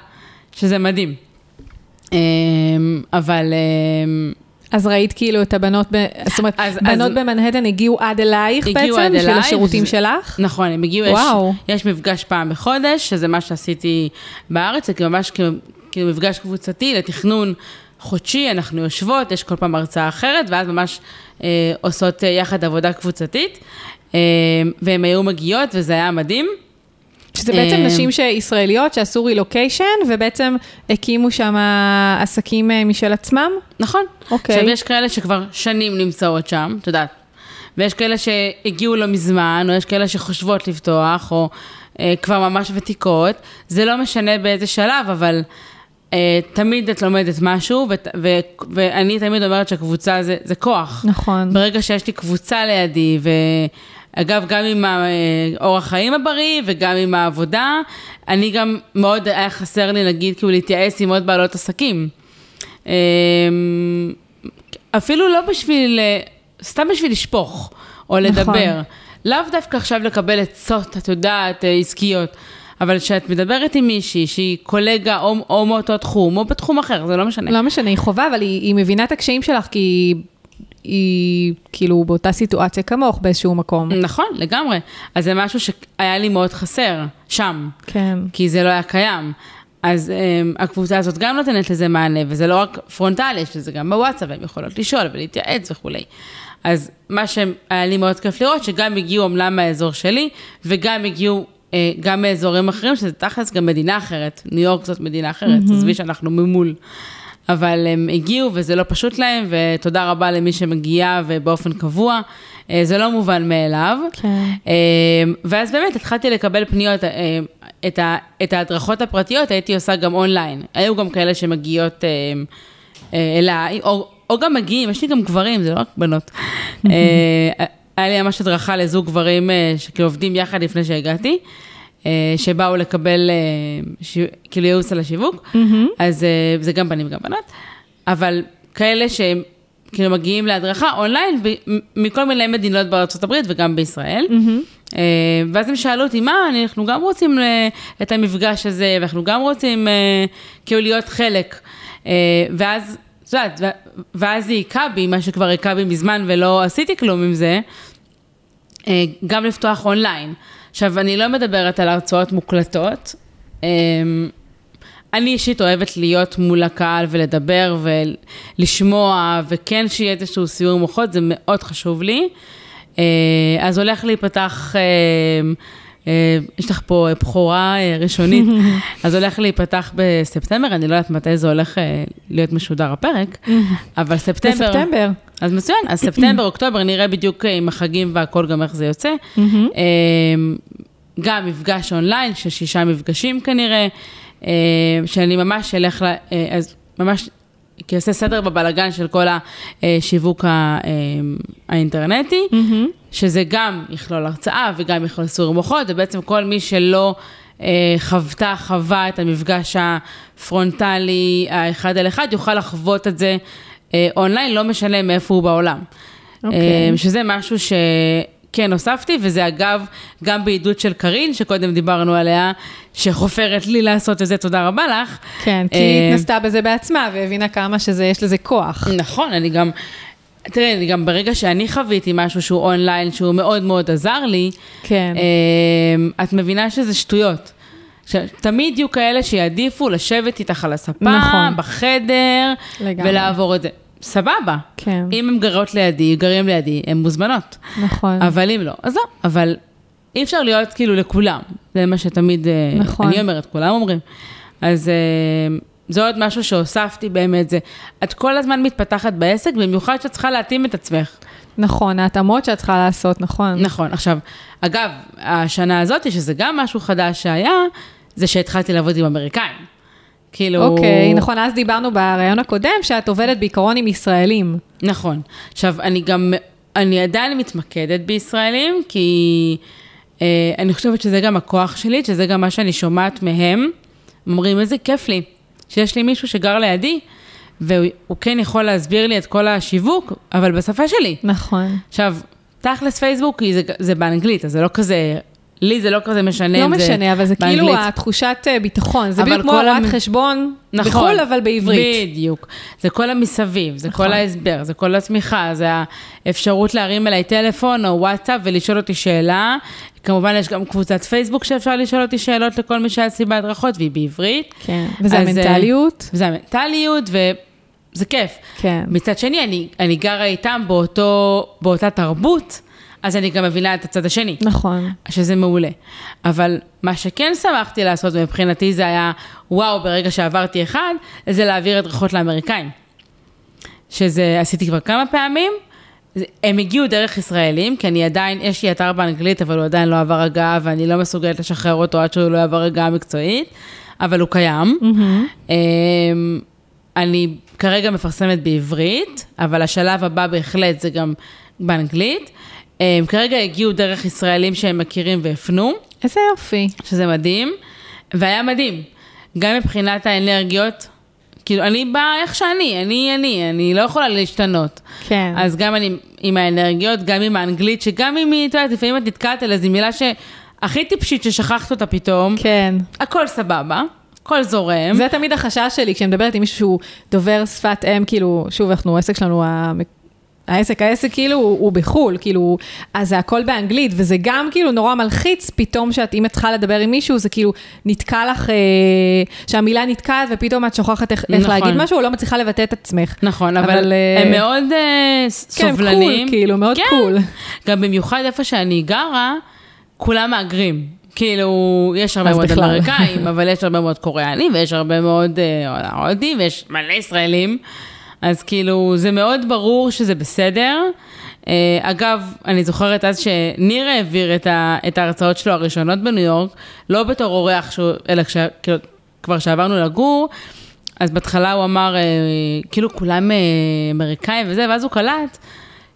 S2: שזה מדהים. אמ, אבל אמ,
S1: אז ראית כאילו את הבנות, ב... זאת אומרת,
S2: אז-
S1: בנות
S2: אז-
S1: במנהטן הגיעו עד אלייך
S2: הגיעו
S1: בעצם,
S2: עד
S1: בשביל
S2: אליי,
S1: השירותים
S2: וזה-
S1: שלך?
S2: נכון, הם הגיעו, יש,
S1: וואו.
S2: יש מפגש פעם בחודש, שזה מה שעשיתי בארץ, זה כאילו ממש כאילו, כאילו מפגש קבוצתי לתכנון חודשי, אנחנו יושבות, יש כל פעם הרצאה אחרת, ואז ממש אה, עושות אה, יחד עבודה קבוצתית, אה, והן היו מגיעות, וזה היה מדהים.
S1: שזה בעצם
S2: אה,
S1: נשים שישראליות שעשו רילוקיישן, ובעצם הקימו שם עסקים אה, משל עצמם?
S2: נכון.
S1: אוקיי.
S2: עכשיו, יש כאלה שכבר שנים נמצאות שם, את יודעת. ויש כאלה שהגיעו לא מזמן, או יש כאלה שחושבות לפתוח, או אה, כבר ממש ותיקות. זה לא משנה באיזה שלב, אבל תמיד את לומדת משהו, ואני תמיד אומרת שהקבוצה זה, זה כוח.
S1: נכון.
S2: ברגע שיש לי קבוצה לידי, ואגב, גם עם האורח חיים הבריא וגם עם העבודה, אני גם מאוד היה חסר לי, נגיד, כאילו להתייעץ עם עוד בעלות עסקים. אמ, אפילו לא בשביל, אה, סתם בשביל לשפוך או לדבר. לאו דווקא עכשיו לקבל עצות, את יודעת, אה, עסקיות. אבל כשאת מדברת עם מישהי שהיא קולגה או, או מאותו תחום, או בתחום אחר, זה לא משנה.
S1: לא משנה, היא חובה, אבל היא, היא מבינה את הקשיים שלך, כי היא, היא כאילו באותה סיטואציה כמוך באיזשהו מקום.
S2: נכון, לגמרי. אז זה משהו שהיה לי מאוד חסר, שם.
S1: כן.
S2: כי זה לא היה קיים. אז um, הקבוצה הזאת גם נותנת לזה מענה, וזה לא רק פרונטלי, יש לזה גם בוואטסאפ, והן יכולות לשאול ולהתייעץ וכולי. אז מה שהיה לי מאוד כיף לראות, שגם הגיעו אומנם מהאזור שלי, וגם הגיעו גם מאזורים אחרים, שזה תכלס גם מדינה אחרת. ניו יורק זאת מדינה אחרת, עזבי שאנחנו ממול. אבל הם הגיעו וזה לא פשוט להם, ותודה רבה למי שמגיע ובאופן קבוע. אה, זה לא מובן מאליו.
S1: כן.
S2: אה, ואז באמת התחלתי לקבל פניות, אה, את, ה, את ההדרכות הפרטיות הייתי עושה גם אונליין. היו גם כאלה שמגיעות אה, אה, אליי, או, או גם מגיעים, יש לי גם גברים, זה לא רק בנות. היה לי ממש הדרכה לזוג גברים אה, שכאילו עובדים יחד לפני שהגעתי. אה, שבאו לקבל אה, ש... כאילו ייעוץ על השיווק, אז אה, זה גם בנים וגם בנות, אבל כאלה שהם כאילו מגיעים להדרכה אונליין מכל מיני מדינות בארצות הברית וגם בישראל. אה, ואז הם שאלו אותי, מה, אנחנו גם רוצים את המפגש הזה, ואנחנו גם רוצים כאילו להיות חלק. ואז, את יודעת, ואז זה היכה בי, מה שכבר היכה בי מזמן ולא עשיתי כלום עם זה. אה, גם לפתוח אונליין. עכשיו, אני לא מדברת על הרצאות מוקלטות. אה, אני אישית אוהבת להיות מול הקהל ולדבר ולשמוע, וכן שיהיה איזשהו סיור מוחות, זה מאוד חשוב לי. אה, אז הולך להיפתח, אה, יש לך פה בכורה אה, ראשונית, אז הולך להיפתח בספטמבר, אני לא יודעת מתי זה הולך אה, להיות משודר הפרק, אבל ספטמבר...
S1: בספטמבר.
S2: אז מצוין, אז ספטמבר, אוקטובר, נראה בדיוק אה, עם החגים והכל גם איך זה יוצא. אה, גם מפגש אונליין של שישה מפגשים כנראה, אה, שאני ממש אלך, אה, אז ממש, כי עושה סדר בבלגן של כל השיווק אה, האינטרנטי, שזה גם יכלול הרצאה וגם יכלול סיור מוחות, ובעצם כל מי שלא אה, חוותה, חווה את המפגש הפרונטלי האחד על אחד, יוכל לחוות את זה אה, אונליין, לא משנה מאיפה הוא בעולם.
S1: אוקיי.
S2: אה, שזה משהו שכן הוספתי, וזה אגב, גם בעידוד של קארין, שקודם דיברנו עליה, שחופרת לי לעשות את זה, תודה רבה לך.
S1: כן, כי
S2: אה,
S1: היא התנסתה בזה בעצמה והבינה כמה שיש לזה כוח.
S2: נכון, אני גם, תראי, אני גם ברגע שאני חוויתי משהו שהוא אונליין, שהוא מאוד מאוד עזר לי,
S1: כן.
S2: אה, את מבינה שזה שטויות. תמיד יהיו כאלה שיעדיפו לשבת איתך על הספה,
S1: נכון.
S2: בחדר,
S1: לגמרי.
S2: ולעבור את זה. סבבה.
S1: כן.
S2: אם הן גרות לידי, גרים לידי, הן מוזמנות.
S1: נכון.
S2: אבל אם לא, אז לא. אבל אי אפשר להיות כאילו לכולם. זה מה שתמיד, אה,
S1: נכון.
S2: אני אומרת, כולם אומרים. אז אה, זה עוד משהו שהוספתי באמת, זה, את כל הזמן מתפתחת בעסק, במיוחד שאת צריכה להתאים את עצמך.
S1: נכון, ההתאמות שאת צריכה לעשות, נכון.
S2: נכון, עכשיו, אגב, השנה הזאת, שזה גם משהו חדש שהיה, זה שהתחלתי לעבוד עם אמריקאים. כאילו...
S1: אוקיי, נכון, אז דיברנו בריאיון הקודם שאת עובדת בעיקרון עם ישראלים.
S2: נכון. עכשיו, אני גם, אני עדיין מתמקדת בישראלים, כי אה, אני חושבת שזה גם הכוח שלי, שזה גם מה שאני שומעת מהם. הם אומרים, איזה כיף לי, שיש לי מישהו שגר לידי, והוא כן יכול להסביר לי את כל השיווק, אבל בשפה שלי.
S1: נכון.
S2: עכשיו, תכלס פייסבוק זה, זה באנגלית, אז זה לא כזה, לי זה לא כזה משנה
S1: לא
S2: אם זה
S1: משנה, אבל זה כאילו
S2: באנגלית.
S1: התחושת אה, ביטחון. זה בדיוק כמו הוראת
S2: המ-
S1: חשבון
S2: נכון.
S1: בחו"ל, אבל בעברית.
S2: בדיוק. זה כל המסביב, זה
S1: נכון.
S2: כל ההסבר, זה כל התמיכה, זה האפשרות להרים אליי טלפון או וואטסאפ ולשאול אותי שאלה. כמובן, יש גם קבוצת פייסבוק שאפשר לשאול אותי שאלות לכל מי שהיה אצלי בהדרכות, והיא בעברית.
S1: כן. וזה
S2: אז, אה,
S1: המנטליות?
S2: וזה המנטליות, וזה כיף.
S1: כן.
S2: מצד שני, אני, אני גרה איתם באותו, באותה תרבות, אז אני גם מבינה את הצד השני.
S1: נכון.
S2: שזה מעולה. אבל מה שכן שמחתי לעשות, ומבחינתי זה היה, וואו, ברגע שעברתי אחד, זה להעביר הדרכות לאמריקאים. שזה עשיתי כבר כמה פעמים. הם הגיעו דרך ישראלים, כי אני עדיין, יש לי אתר באנגלית, אבל הוא עדיין לא עבר הגעה, ואני לא מסוגלת לשחרר אותו עד שהוא לא יעבר הגעה מקצועית, אבל הוא קיים. אמ, אני כרגע מפרסמת בעברית, אבל השלב הבא בהחלט זה גם באנגלית. אמ, כרגע הגיעו דרך ישראלים שהם מכירים והפנו,
S1: איזה יופי.
S2: שזה מדהים, והיה מדהים. גם מבחינת האנרגיות, כאילו, אני באה איך שאני, אני אני, אני לא יכולה להשתנות.
S1: כן.
S2: אז גם אני עם האנרגיות, גם עם האנגלית, שגם אם היא, את יודעת, לפעמים את נתקעת על איזו מילה שהכי טיפשית ששכחת אותה פתאום,
S1: כן.
S2: הכל סבבה, הכל זורם.
S1: זה תמיד החשש שלי, כשאני מדברת עם מישהו שהוא דובר שפת אם, כאילו, שוב, אנחנו, העסק שלנו, העסק, העסק כאילו הוא, הוא בחו"ל, כאילו, אז זה הכל באנגלית, וזה גם כאילו נורא מלחיץ, פתאום שאת, אם את צריכה לדבר עם מישהו, זה כאילו נתקע לך, אה, שהמילה נתקעת, ופתאום את שוכחת איך, איך
S2: נכון.
S1: להגיד משהו, או לא מצליחה לבטא את עצמך.
S2: נכון, אבל,
S1: אבל, אה,
S2: הם מאוד אה,
S1: כן, הם. קול, כאילו, מאוד
S2: כן.
S1: קול.
S2: גם במיוחד איפה שאני גרה, כולם מהגרים. כאילו, יש הרבה מאוד
S1: בכלל.
S2: אמריקאים, אבל יש הרבה מאוד קוריאנים, ויש הרבה מאוד אה, הודים, ויש מלא ישראלים. אז כאילו, זה מאוד ברור שזה בסדר. אה, אגב, אני זוכרת אז שניר העביר את, ה, את ההרצאות שלו הראשונות בניו יורק, לא בתור אורח, שהוא, אלא כש, כאילו, כבר שעברנו לגור, אז בהתחלה הוא אמר, אה, כאילו כולם אה, אמריקאים וזה, ואז הוא קלט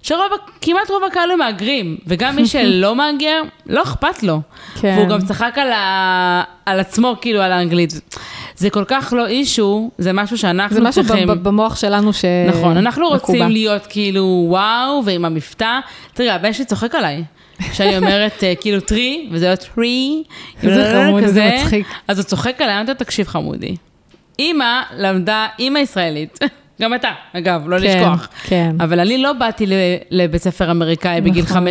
S2: שרוב, כמעט רוב הקהל הם מהגרים, וגם מי שלא מהגר, לא אכפת לו.
S1: כן.
S2: והוא גם צחק על, ה... על עצמו, כאילו, על האנגלית. זה כל כך לא אישו, זה משהו שאנחנו
S1: זה משהו
S2: צריכים...
S1: במוח שלנו ש...
S2: נכון, אנחנו רוצים
S1: מקובע.
S2: להיות כאילו וואו, ועם המבטא. תראי, הבן שלי צוחק עליי. שאני אומרת אה, כאילו טרי, וזה לא טרי.
S1: איזה חמוד, איזה מצחיק.
S2: אז הוא צוחק עליי, אני אומרת, תקשיב חמודי. אימא למדה, אימא ישראלית. גם אתה, אגב, לא
S1: כן,
S2: לשכוח.
S1: כן.
S2: אבל אני לא באתי לבית ספר אמריקאי בגיל
S1: נכון.
S2: 5-6.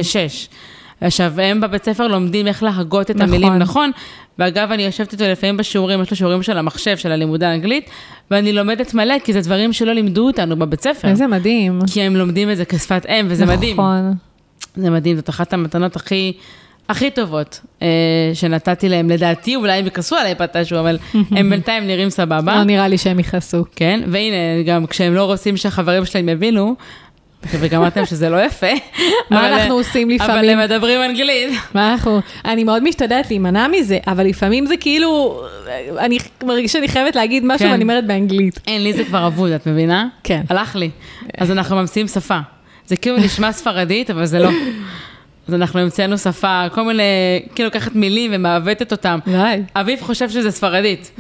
S2: עכשיו, הם בבית ספר לומדים איך להגות את
S1: נכון.
S2: המילים נכון. ואגב, אני יושבת איתו לפעמים בשיעורים, יש לו שיעורים של המחשב, של הלימודי האנגלית, ואני לומדת מלא, כי זה דברים שלא לימדו אותנו בבית ספר.
S1: איזה מדהים.
S2: כי הם לומדים את זה כשפת אם, וזה מדהים.
S1: נכון.
S2: זה מדהים, זאת אחת המתנות הכי, הכי טובות אה, שנתתי להם, לדעתי, אולי הם יכעסו עליי מתישהו, אבל הם בינתיים נראים סבבה.
S1: לא נראה לי שהם יכעסו.
S2: כן, והנה, גם כשהם לא רוצים שהחברים שלהם יבינו, וגמרתם שזה לא יפה.
S1: מה
S2: אבל-
S1: אנחנו עושים
S2: אבל
S1: לפעמים?
S2: הם מדברים אנגלית.
S1: מה אנחנו, אני מאוד משתדלת להימנע מזה, אבל לפעמים זה כאילו, אני מרגישה שאני חייבת להגיד משהו
S2: כן.
S1: ואני אומרת באנגלית.
S2: אין, לי זה כבר אבוד, את מבינה?
S1: כן.
S2: הלך לי. אז אנחנו ממציאים שפה. זה כאילו נשמע ספרדית, אבל זה לא. אז אנחנו המצאנו שפה, כל מיני, כאילו לקחת מילים ומעוותת אותם.
S1: די.
S2: אביב חושב שזה ספרדית,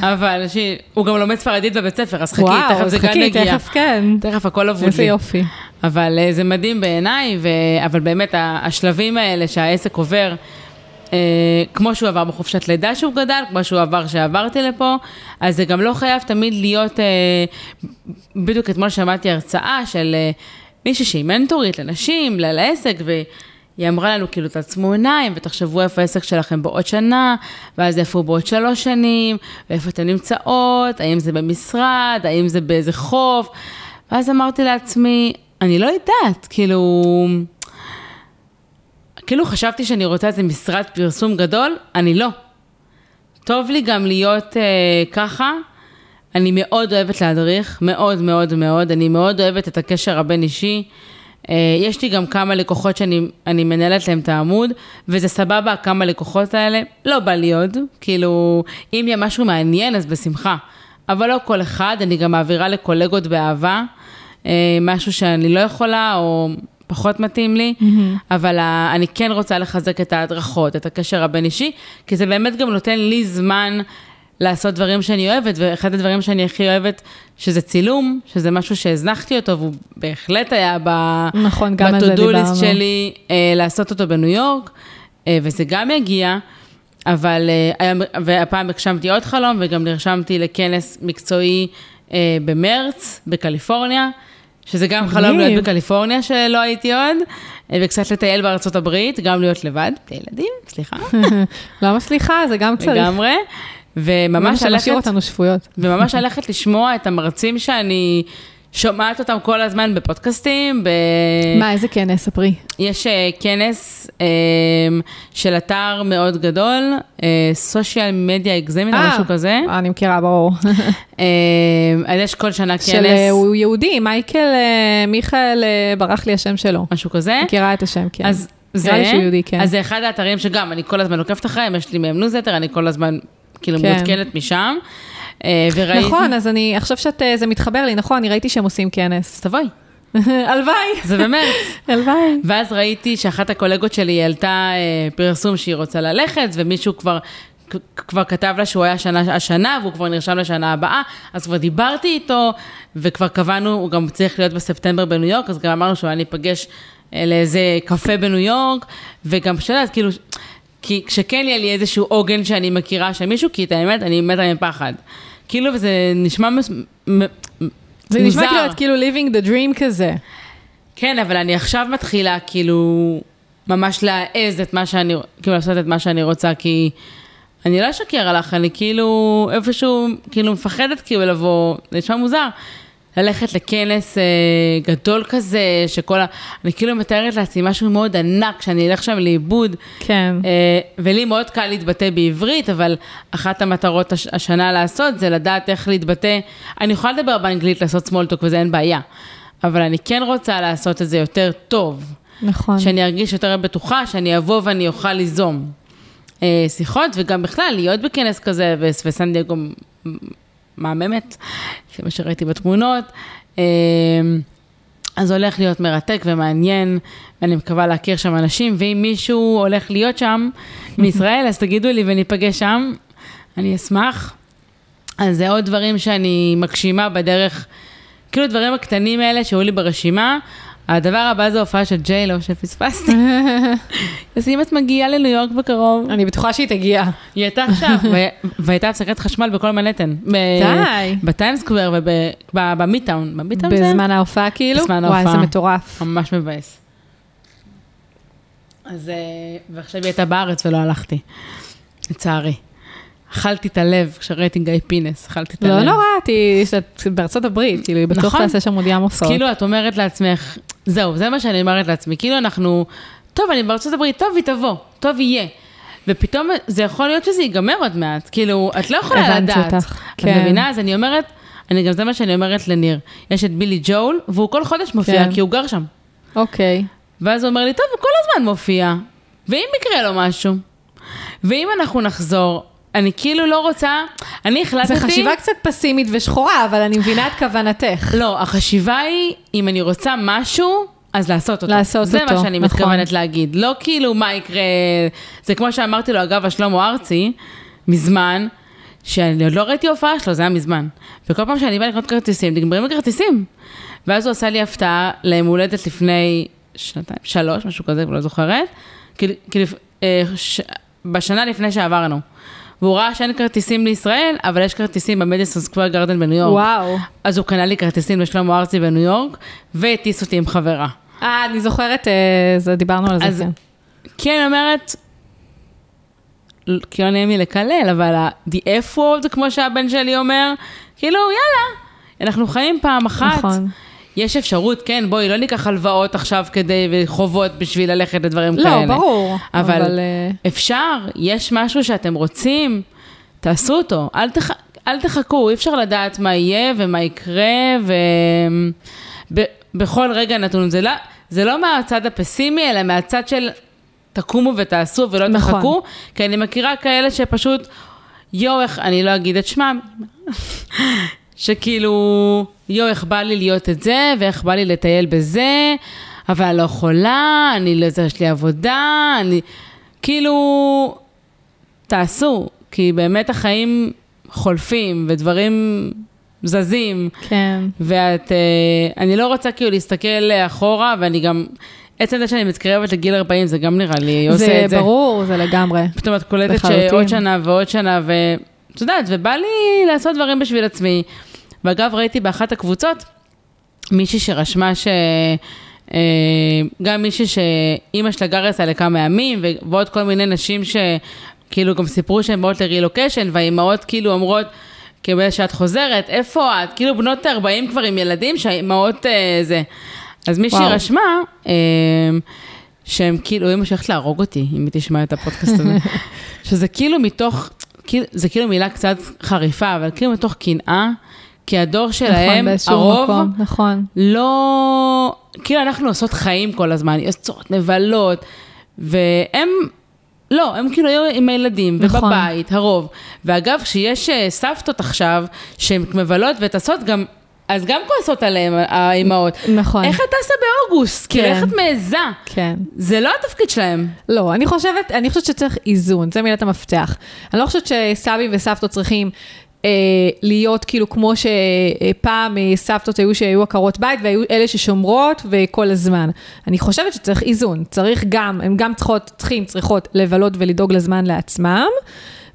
S2: אבל ש... הוא גם לומד ספרדית בבית ספר, אז חכי,
S1: וואו,
S2: תכף זה גם
S1: חכי,
S2: יגיע.
S1: תכף כן.
S2: תכף הכל אבוד
S1: איזה
S2: לי.
S1: יופי.
S2: אבל אה, זה מדהים בעיניי, ו... אבל באמת השלבים האלה שהעסק עובר, אה, כמו שהוא עבר בחופשת לידה שהוא גדל, כמו שהוא עבר כשעברתי לפה, אז זה גם לא חייב תמיד להיות, אה, בדיוק אתמול שמעתי הרצאה של אה, מישהי שהיא מנטורית לנשים, לעסק, והיא אמרה לנו, כאילו, תעצמו עיניים ותחשבו איפה העסק שלכם בעוד שנה, ואז איפה הוא בעוד שלוש שנים, ואיפה אתן נמצאות, האם זה במשרד, האם זה באיזה חוף. ואז אמרתי לעצמי, אני לא יודעת, כאילו... כאילו חשבתי שאני רוצה איזה משרד פרסום גדול, אני לא. טוב לי גם להיות אה, ככה. אני מאוד אוהבת להדריך, מאוד מאוד מאוד. אני מאוד אוהבת את הקשר הבין-אישי. אה, יש לי גם כמה לקוחות שאני אני מנהלת להם את העמוד, וזה סבבה, כמה לקוחות האלה. לא בא לי עוד, כאילו, אם יהיה משהו מעניין, אז בשמחה. אבל לא כל אחד, אני גם מעבירה לקולגות באהבה, אה, משהו שאני לא יכולה, או פחות מתאים לי, אבל ה- אני כן רוצה לחזק את ההדרכות, את הקשר הבין-אישי, כי זה באמת גם נותן לי זמן לעשות דברים שאני אוהבת, ואחד הדברים שאני הכי אוהבת, שזה צילום, שזה משהו שהזנחתי אותו, והוא בהחלט היה ב...
S1: נכון, גם על זה דיברנו.
S2: list שלי אה, לעשות אותו בניו יורק, אה, וזה גם יגיע, אבל, אה, והפעם הגשמתי עוד חלום, וגם נרשמתי לכנס מקצועי אה, במרץ, בקליפורניה, שזה גם חלום. להיות בקליפורניה, שלא הייתי עוד, אה, וקצת לטייל בארצות הברית, גם להיות לבד, בלי ילדים, סליחה,
S1: למה סליחה? זה גם צריך.
S2: לגמרי. וממש ללכת,
S1: אותנו שפויות.
S2: וממש ללכת לשמוע את המרצים שאני שומעת אותם כל הזמן בפודקאסטים, ב...
S1: מה, איזה כנס? ספרי.
S2: יש אה, כנס אה, של אתר מאוד גדול, Social Media Examiner, או משהו כזה.
S1: אה, אני מכירה, ברור.
S2: אה, אז יש כל שנה
S1: של,
S2: כנס,
S1: אה, הוא יהודי, מייקל, אה, מיכאל, אה, ברח לי השם שלו.
S2: משהו כזה.
S1: מכירה את השם, כן.
S2: אז זה,
S1: נראה לי שהוא יהודי, כן.
S2: אז זה אחד האתרים שגם, אני כל הזמן עוקבת אחריהם, יש לי מהם ניוזלטר, אני כל הזמן כאילו
S1: כן.
S2: מעודכנת משם. אה, וראיתי...
S1: נכון, אז אני, עכשיו שאת, אה, זה מתחבר לי, נכון, אני ראיתי שהם עושים כנס.
S2: תבואי,
S1: הלוואי,
S2: זה במרץ.
S1: הלוואי.
S2: ואז ראיתי שאחת הקולגות שלי העלתה אה, פרסום שהיא רוצה ללכת, ומישהו כבר, כבר כתב לה שהוא היה שנה, השנה, והוא כבר נרשם לשנה הבאה, אז כבר דיברתי איתו, וכבר קבענו, הוא גם צריך להיות בספטמבר בניו יורק, אז גם אמרנו שאולי ניפגש אה, לאיזה קפה בניו יורק, וגם יודעת, כאילו, כי כשכן יהיה לי איזשהו עוגן שאני מכירה של מישהו, כי את האמת, אני מתה מפחד. כאילו, וזה נשמע מס-
S1: זה נשמע. כאילו את כאילו living the dream כזה.
S2: כן, אבל אני עכשיו מתחילה כאילו ממש להעז את מה שאני, כאילו לעשות את מה שאני רוצה, כי אני לא אשקר עליך, אני כאילו איפשהו, כאילו מפחדת כאילו לבוא, זה נשמע מוזר. ללכת לכנס אה, גדול כזה, שכל ה... אני כאילו מתארת לעצמי משהו מאוד ענק, שאני אלך שם לאיבוד.
S1: כן.
S2: אה, ולי מאוד קל להתבטא בעברית, אבל אחת המטרות הש- השנה לעשות זה לדעת איך להתבטא. אני יכולה לדבר באנגלית, לעשות talk וזה אין בעיה, אבל אני כן רוצה לעשות את זה יותר טוב.
S1: נכון.
S2: שאני ארגיש יותר בטוחה, שאני אבוא ואני אוכל ליזום אה, שיחות, וגם בכלל להיות בכנס כזה, וסן דייגו מהממת, לפי מה שראיתי בתמונות. אה, אז הולך להיות מרתק ומעניין, ואני מקווה להכיר שם אנשים, ואם מישהו הולך להיות שם מישראל, אז תגידו לי וניפגש שם, אני אשמח. אז זה עוד דברים שאני מגשימה בדרך, כאילו דברים הקטנים האלה שהיו לי ברשימה. הדבר הבא זה הופעה של ג'יילו שפספסתי. אז אם את מגיעה לניו יורק בקרוב,
S1: אני בטוחה שהיא תגיע.
S2: היא הייתה עכשיו, והייתה הפסקת חשמל בכל מנהטן.
S1: די.
S2: בטיימסקוואר ובמיטאון. במיטאון זה
S1: בזמן ההופעה כאילו?
S2: בזמן
S1: וואי,
S2: ההופעה.
S1: זה מטורף.
S2: ממש מבאס. אז, אה, ועכשיו היא הייתה בארץ ולא הלכתי, לצערי. אכלתי את הלב כשראיתי גיא פינס, אכלתי את הלב.
S1: לא נורא, שאת בארצות הברית, כאילו, היא בטוח
S2: נכון.
S1: תעשה שם עוד ים עושות.
S2: כאילו את אומרת לעצמך, זהו, זה מה שאני אומרת לעצמי, כאילו אנחנו, טוב, אני בארצות הברית, טוב, היא תבוא, טוב יהיה. ופתאום זה יכול להיות שזה ייגמר עוד מעט, כאילו, את לא יכולה
S1: הבנתי
S2: לדעת.
S1: אותך,
S2: את
S1: כן.
S2: מבינה? אז אני אומרת, אני גם זה מה שאני אומרת לניר. יש את בילי ג'ול, והוא כל חודש מופיע,
S1: כן.
S2: כי הוא גר שם.
S1: אוקיי.
S2: ואז הוא אומר לי, טוב, הוא כל הזמן מופיע, ואם יקרה לו משהו? ואם אנחנו נחזור, אני כאילו לא רוצה, אני החלטתי...
S1: זו חשיבה קצת פסימית ושחורה, אבל אני מבינה את כוונתך.
S2: לא, החשיבה היא, אם אני רוצה משהו, אז לעשות אותו.
S1: לעשות
S2: זה
S1: אותו,
S2: מה שאני
S1: נכון.
S2: מתכוונת להגיד. לא כאילו מה יקרה, זה כמו שאמרתי לו, אגב, השלמה ארצי, מזמן, שאני עוד לא ראיתי הופעה שלו, זה היה מזמן. וכל פעם שאני באה לקנות כרטיסים, נגמרים הכרטיסים. ואז הוא עשה לי הפתעה ליום הולדת לפני שנתיים, שלוש, משהו כזה, לא זוכרת. כאילו, כאילו, אה. בשנה לפני שעברנו. והוא ראה שאין כרטיסים לישראל, אבל יש כרטיסים במדיסון סקוויר גרדן בניו יורק.
S1: וואו.
S2: אז הוא קנה לי כרטיסים לשלמה ארצי בניו יורק, והטיס אותי עם חברה.
S1: אה, אני זוכרת, אה, זה, דיברנו על זה,
S2: אז
S1: כן.
S2: כן, אני אומרת, כי לא נעים לי לקלל, אבל ה-the F word, כמו שהבן שלי אומר, כאילו, יאללה, אנחנו חיים פעם אחת.
S1: נכון.
S2: יש אפשרות, כן, בואי, לא ניקח הלוואות עכשיו כדי, וחובות בשביל ללכת לדברים
S1: לא,
S2: כאלה.
S1: ברור.
S2: אבל,
S1: אבל, אה,
S2: אפשר, יש משהו שאתם רוצים, תעשו אותו. אל, תח... אל תחכו, אי אפשר לדעת מה יהיה ומה יקרה, ובכל רגע נתון. זה לא, זה לא מהצד הפסימי, אלא מהצד של תקומו ותעשו ולא
S1: נכון.
S2: תחכו, כי אני מכירה כאלה שפשוט, יואו, איך, אני לא אגיד את שמם, שכאילו, יואו, איך בא לי להיות את זה, ואיך בא לי לטייל בזה, אבל אני לא יכולה, אני לא, זה, יש לי עבודה, אני, כאילו, תעשו, כי באמת החיים חולפים ודברים זזים,
S1: כן.
S2: ואת, אה, אני לא רוצה כאילו להסתכל אחורה, ואני גם, עצם זה שאני מתקרבת לגיל 40, זה גם נראה לי עושה
S1: זה
S2: את זה.
S1: ברור, זה לגמרי.
S2: פתאום את קולטת
S1: לחלוטין.
S2: שעוד שנה ועוד שנה, ואת יודעת, ובא לי לעשות דברים בשביל עצמי. ואגב, ראיתי באחת הקבוצות מישהי שרשמה ש... אה, גם מישהי שאימא שלה גרה אצלה לכמה ימים, ועוד כל מיני נשים שכאילו גם סיפרו שהן באות לרילוקיישן, והאימהות כאילו אומרות, כאילו שאת חוזרת, איפה את? כאילו בנות 40 כבר עם ילדים, שהאימהות אה, זה. אז מישהי. רשמה, אה, שהם כאילו, אמא שהולכת להרוג אותי, אם היא תשמע את הפודקאסט הזה. שזה כאילו מתוך, כאילו- זה כאילו מילה קצת חריפה, אבל כאילו מתוך קנאה, כי הדור
S1: נכון,
S2: שלהם,
S1: באיזשהו
S2: הרוב,
S1: מקום, נכון.
S2: לא... כאילו אנחנו עושות חיים כל הזמן, יוצאות, מבלות, והם... לא, הם כאילו היו עם הילדים,
S1: נכון.
S2: ובבית, הרוב. ואגב, כשיש אה, סבתות עכשיו, שהן מבלות וטסות גם, אז גם כועסות עליהן, האימהות.
S1: נכון.
S2: איך את טסה באוגוסט? כאילו,
S1: כן.
S2: איך את מעיזה?
S1: כן.
S2: זה לא התפקיד שלהם.
S1: לא, אני חושבת, אני חושבת שצריך איזון, זה מילת המפתח. אני לא חושבת שסבים וסבתות צריכים אה, להיות כאילו כמו שפעם אה, סבתות היו שהיו עקרות בית והיו אלה ששומרות וכל הזמן. אני חושבת שצריך איזון, צריך גם, הם גם צריכות, צריכים, צריכות לבלות ולדאוג לזמן לעצמם,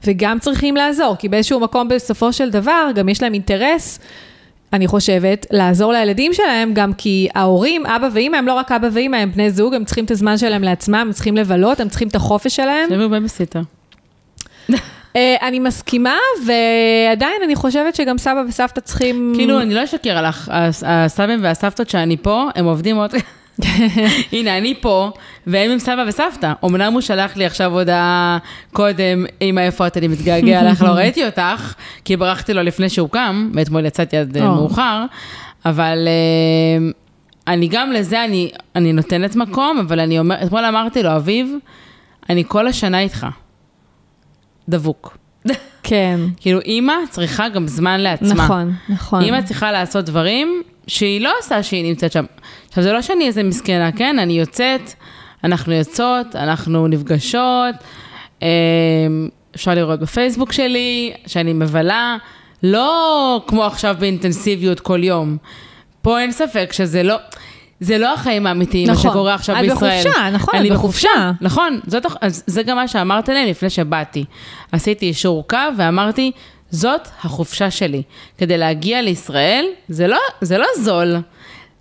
S1: וגם צריכים לעזור, כי באיזשהו מקום בסופו של דבר גם יש להם אינטרס. אני חושבת, לעזור לילדים שלהם, גם כי ההורים, אבא ואימא, הם לא רק אבא ואימא, הם בני זוג, הם צריכים את הזמן שלהם לעצמם, הם צריכים לבלות, הם צריכים את החופש שלהם.
S2: תביאו בייביסיטר.
S1: אה, אני מסכימה, ועדיין אני חושבת שגם סבא וסבתא צריכים...
S2: כאילו, אני לא אשקר לך, הס- הסבים והסבתות שאני פה, הם עובדים מאוד... הנה, אני פה, והם עם סבא וסבתא. אמנם הוא שלח לי עכשיו הודעה קודם, אמא, איפה את? אני מתגעגע לך, לא ראיתי אותך, כי ברחתי לו לפני שהוא קם, ואתמול יצאתי עד אה,
S1: או.
S2: מאוחר, אבל אה, אני גם לזה, אני, אני נותנת מקום, אבל אני אומר, אתמול אמרתי לו, אביב, אני כל השנה איתך. דבוק.
S1: כן,
S2: כאילו, אימא צריכה גם זמן לעצמה.
S1: נכון, נכון.
S2: אימא צריכה לעשות דברים שהיא לא עושה שהיא נמצאת שם. עכשיו, זה לא שאני איזה מסכנה, כן? אני יוצאת, אנחנו יוצאות, אנחנו נפגשות, אה, אפשר לראות בפייסבוק שלי, שאני מבלה, לא כמו עכשיו באינטנסיביות כל יום. פה אין ספק שזה לא... זה לא החיים האמיתיים,
S1: נכון.
S2: מה שקורה עכשיו
S1: את
S2: בישראל.
S1: בחופשה, נכון,
S2: אני בחופשה.
S1: בחופשה.
S2: נכון, זאת, אז זה גם מה שאמרת להם לפני שבאתי. עשיתי אישור קו ואמרתי, זאת החופשה שלי. כדי להגיע לישראל, זה לא, זה לא זול.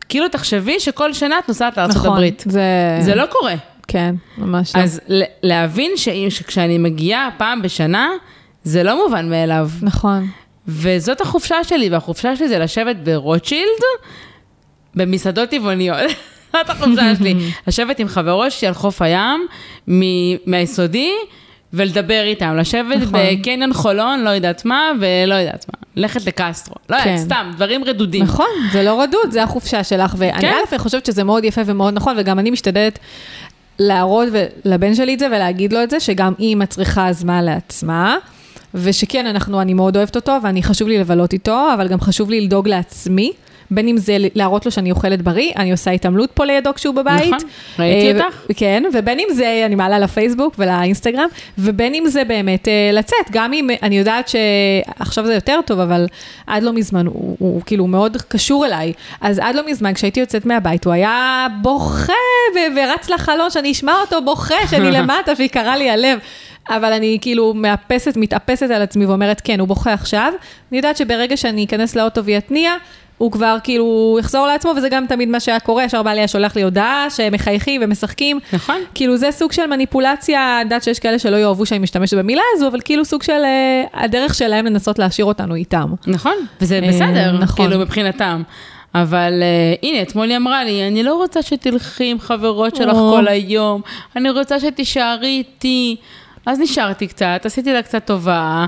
S2: כאילו, תחשבי שכל שנה את נוסעת לארצות
S1: נכון,
S2: הברית.
S1: זה...
S2: זה לא קורה.
S1: כן, ממש לא.
S2: אז להבין שכשאני מגיעה פעם בשנה, זה לא מובן מאליו.
S1: נכון.
S2: וזאת החופשה שלי, והחופשה שלי זה לשבת ברוטשילד, במסעדות טבעוניות. זאת החופשה שלי. לשבת עם חברות שלי על חוף הים, מ- מהיסודי, ולדבר איתם, לשבת
S1: נכון.
S2: בקניון חולון, לא יודעת מה, ולא יודעת מה, ללכת לקסטרו, לא יודעת,
S1: כן.
S2: סתם, דברים רדודים.
S1: נכון, זה לא רדוד, זה החופשה שלך. ואני
S2: כן.
S1: א', חושבת שזה מאוד יפה ומאוד נכון, וגם אני משתדלת להראות לבן שלי את זה ולהגיד לו את זה, שגם אימא צריכה זמן לעצמה. ושכן, אנחנו, אני מאוד אוהבת אותו, ואני חשוב לי לבלות איתו, אבל גם חשוב לי לדאוג לעצמי. בין אם זה להראות לו שאני אוכלת בריא, אני עושה התעמלות פה לידו כשהוא בבית.
S2: נכון, ראיתי
S1: אה,
S2: אותך.
S1: כן, ובין אם זה, אני מעלה לפייסבוק ולאינסטגרם, ובין אם זה באמת אה, לצאת, גם אם, אני יודעת שעכשיו זה יותר טוב, אבל עד לא מזמן, הוא, הוא כאילו מאוד קשור אליי, אז עד לא מזמן, כשהייתי יוצאת מהבית, הוא היה בוכה ורץ לחלון, שאני אשמע אותו בוכה, שאני למטה, ויקרה לי הלב. אבל אני כאילו מאפסת, מתאפסת על עצמי ואומרת, כן, הוא בוכה עכשיו. אני יודעת שברגע שאני אכנס לאוטו ויתניע, הוא כבר כאילו יחזור לעצמו, וזה גם תמיד מה שהיה קורה, ישר בעלי היה שולח לי הודעה שהם מחייכים ומשחקים.
S2: נכון.
S1: כאילו זה סוג של מניפולציה, אני יודעת שיש כאלה שלא יאהבו שאני משתמשת במילה הזו, אבל כאילו סוג של אה, הדרך שלהם לנסות להשאיר אותנו איתם.
S2: נכון, וזה
S1: אה,
S2: בסדר,
S1: נכון.
S2: כאילו מבחינתם. אבל uh, הנה, אתמול היא אמרה לי, אני לא רוצה שתלכי עם חברות שלך
S1: או.
S2: כל היום, אני רוצה שתישארי איתי. אז נשארתי קצת, עשיתי לה קצת טובה,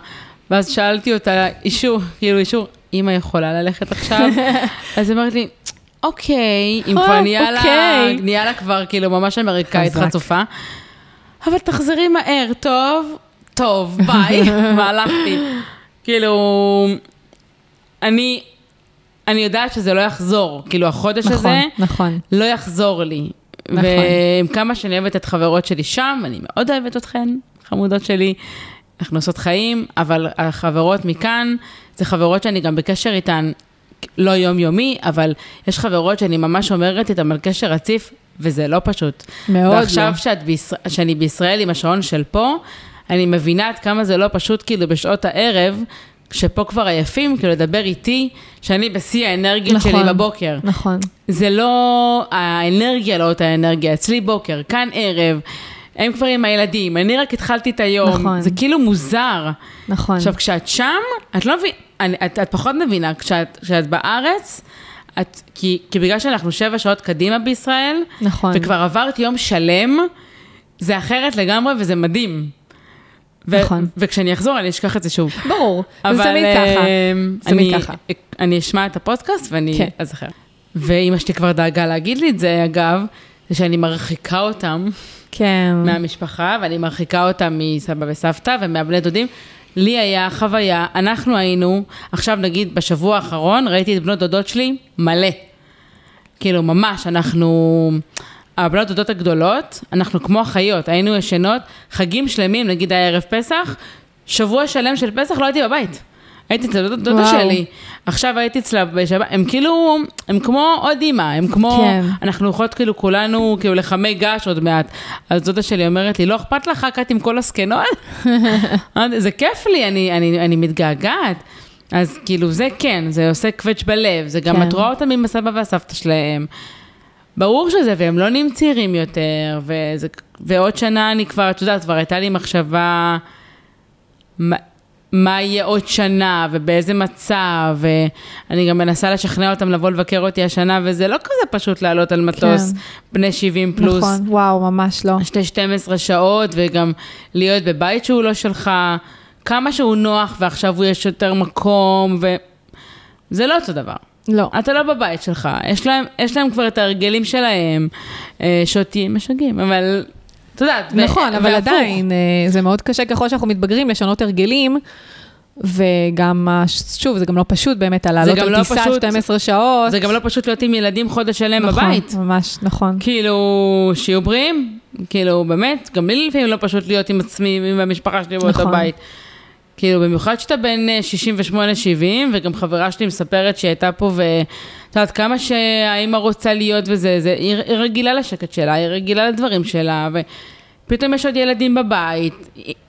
S2: ואז שאלתי אותה, אישור, כאילו אישור, אמא יכולה ללכת עכשיו? אז אמרת לי, אוקיי, אם כבר
S1: אה,
S2: נהיה לה,
S1: אוקיי.
S2: נהיה לה כבר כאילו ממש אמריקאית. חצופה. אבל תחזרי מהר, טוב? טוב, ביי, והלכתי. כאילו, אני, אני יודעת שזה לא יחזור, כאילו החודש
S1: נכון,
S2: הזה
S1: נכון.
S2: לא יחזור לי.
S1: נכון.
S2: ועם כמה שאני אוהבת את חברות שלי שם, אני מאוד אוהבת אתכן, חמודות שלי. אנחנו עושות חיים, אבל החברות מכאן, זה חברות שאני גם בקשר איתן, לא יומיומי, אבל יש חברות שאני ממש אומרת איתן על קשר רציף, וזה לא פשוט.
S1: מאוד
S2: ועכשיו
S1: לא.
S2: שאת בישראל, שאני בישראל עם השעון של פה, אני מבינה עד כמה זה לא פשוט כאילו בשעות הערב, שפה כבר עייפים, כאילו לדבר איתי, שאני בשיא האנרגיות
S1: נכון.
S2: שלי בבוקר.
S1: נכון.
S2: זה לא, האנרגיה לא אותה אנרגיה, אצלי בוקר, כאן ערב, הם כבר עם הילדים, אני רק התחלתי את היום,
S1: נכון.
S2: זה כאילו מוזר.
S1: נכון.
S2: עכשיו, כשאת שם, את לא מבינה, את, את פחות מבינה, כשאת, כשאת בארץ, את, כי, כי בגלל שאנחנו שבע שעות קדימה בישראל,
S1: נכון.
S2: וכבר עברת יום שלם, זה אחרת לגמרי וזה מדהים. ו-
S1: נכון.
S2: וכשאני אחזור, אני אשכח את זה שוב.
S1: ברור, זה תמיד ככה.
S2: אה,
S1: תמיד
S2: אני,
S1: ככה.
S2: אני אשמע את הפודקאסט ואני
S1: כן.
S2: אזכר. ואימא שלי כבר דאגה להגיד לי את זה, אגב, זה שאני מרחיקה אותם
S1: כן.
S2: מהמשפחה, ואני מרחיקה אותם מסבא וסבתא ומהבני דודים. לי היה חוויה, אנחנו היינו, עכשיו נגיד בשבוע האחרון, ראיתי את בנות דודות שלי מלא. כאילו, ממש, אנחנו, הבנות דודות הגדולות, אנחנו כמו אחיות, היינו ישנות, חגים שלמים, נגיד היה ערב פסח, שבוע שלם של פסח לא הייתי בבית. הייתי אצל דוד- דודה
S1: וואו.
S2: שלי, עכשיו הייתי אצלה בשבת, הם כאילו, הם כמו עוד אימא, הם כמו,
S1: כן.
S2: אנחנו הולכות כאילו כולנו, כאילו לחמי געש עוד מעט. אז דודה שלי אומרת לי, לא אכפת לך רק את עם כל הזקנות? זה כיף לי, אני, אני, אני מתגעגעת. אז כאילו זה כן, זה עושה קווץ' בלב, זה גם,
S1: כן.
S2: את רואה אותם עם הסבא והסבתא שלהם. ברור שזה, והם לא נהיים צעירים יותר, וזה, ועוד שנה אני כבר, את יודעת, כבר הייתה לי מחשבה מה, יהיה עוד שנה, ובאיזה מצב, ואני גם מנסה לשכנע אותם לבוא לבקר אותי השנה, וזה לא כזה פשוט לעלות על מטוס
S1: כן.
S2: בני 70 פלוס.
S1: נכון, וואו, ממש לא.
S2: שתי 12 שעות, וגם להיות בבית שהוא לא שלך, כמה שהוא נוח, ועכשיו הוא יש יותר מקום, וזה לא אותו דבר.
S1: לא.
S2: אתה לא בבית שלך, יש להם, יש להם כבר את ההרגלים שלהם, אה, שותים, משגעים, אבל את יודעת, ו-
S1: נכון, אבל
S2: והפוך.
S1: עדיין, אה, זה מאוד קשה ככל שאנחנו מתבגרים לשנות הרגלים. וגם, שוב, זה גם לא פשוט באמת, על לעלות
S2: גם
S1: על
S2: לא
S1: טיסה
S2: פשוט.
S1: 12 שעות.
S2: זה גם לא פשוט להיות עם ילדים חודש שלם
S1: נכון,
S2: בבית.
S1: ממש, נכון.
S2: כאילו, שיהיו בריאים, כאילו, באמת, גם לי לפעמים לא פשוט להיות עם עצמי, עם המשפחה שלי באותו
S1: נכון.
S2: בית. כאילו, במיוחד שאתה בן אה, 68-70, וגם חברה שלי מספרת שהיא הייתה פה, ואת יודעת, כמה שהאימא רוצה להיות וזה, זה, היא, היא רגילה לשקט שלה, היא רגילה לדברים שלה, ופתאום יש עוד ילדים בבית.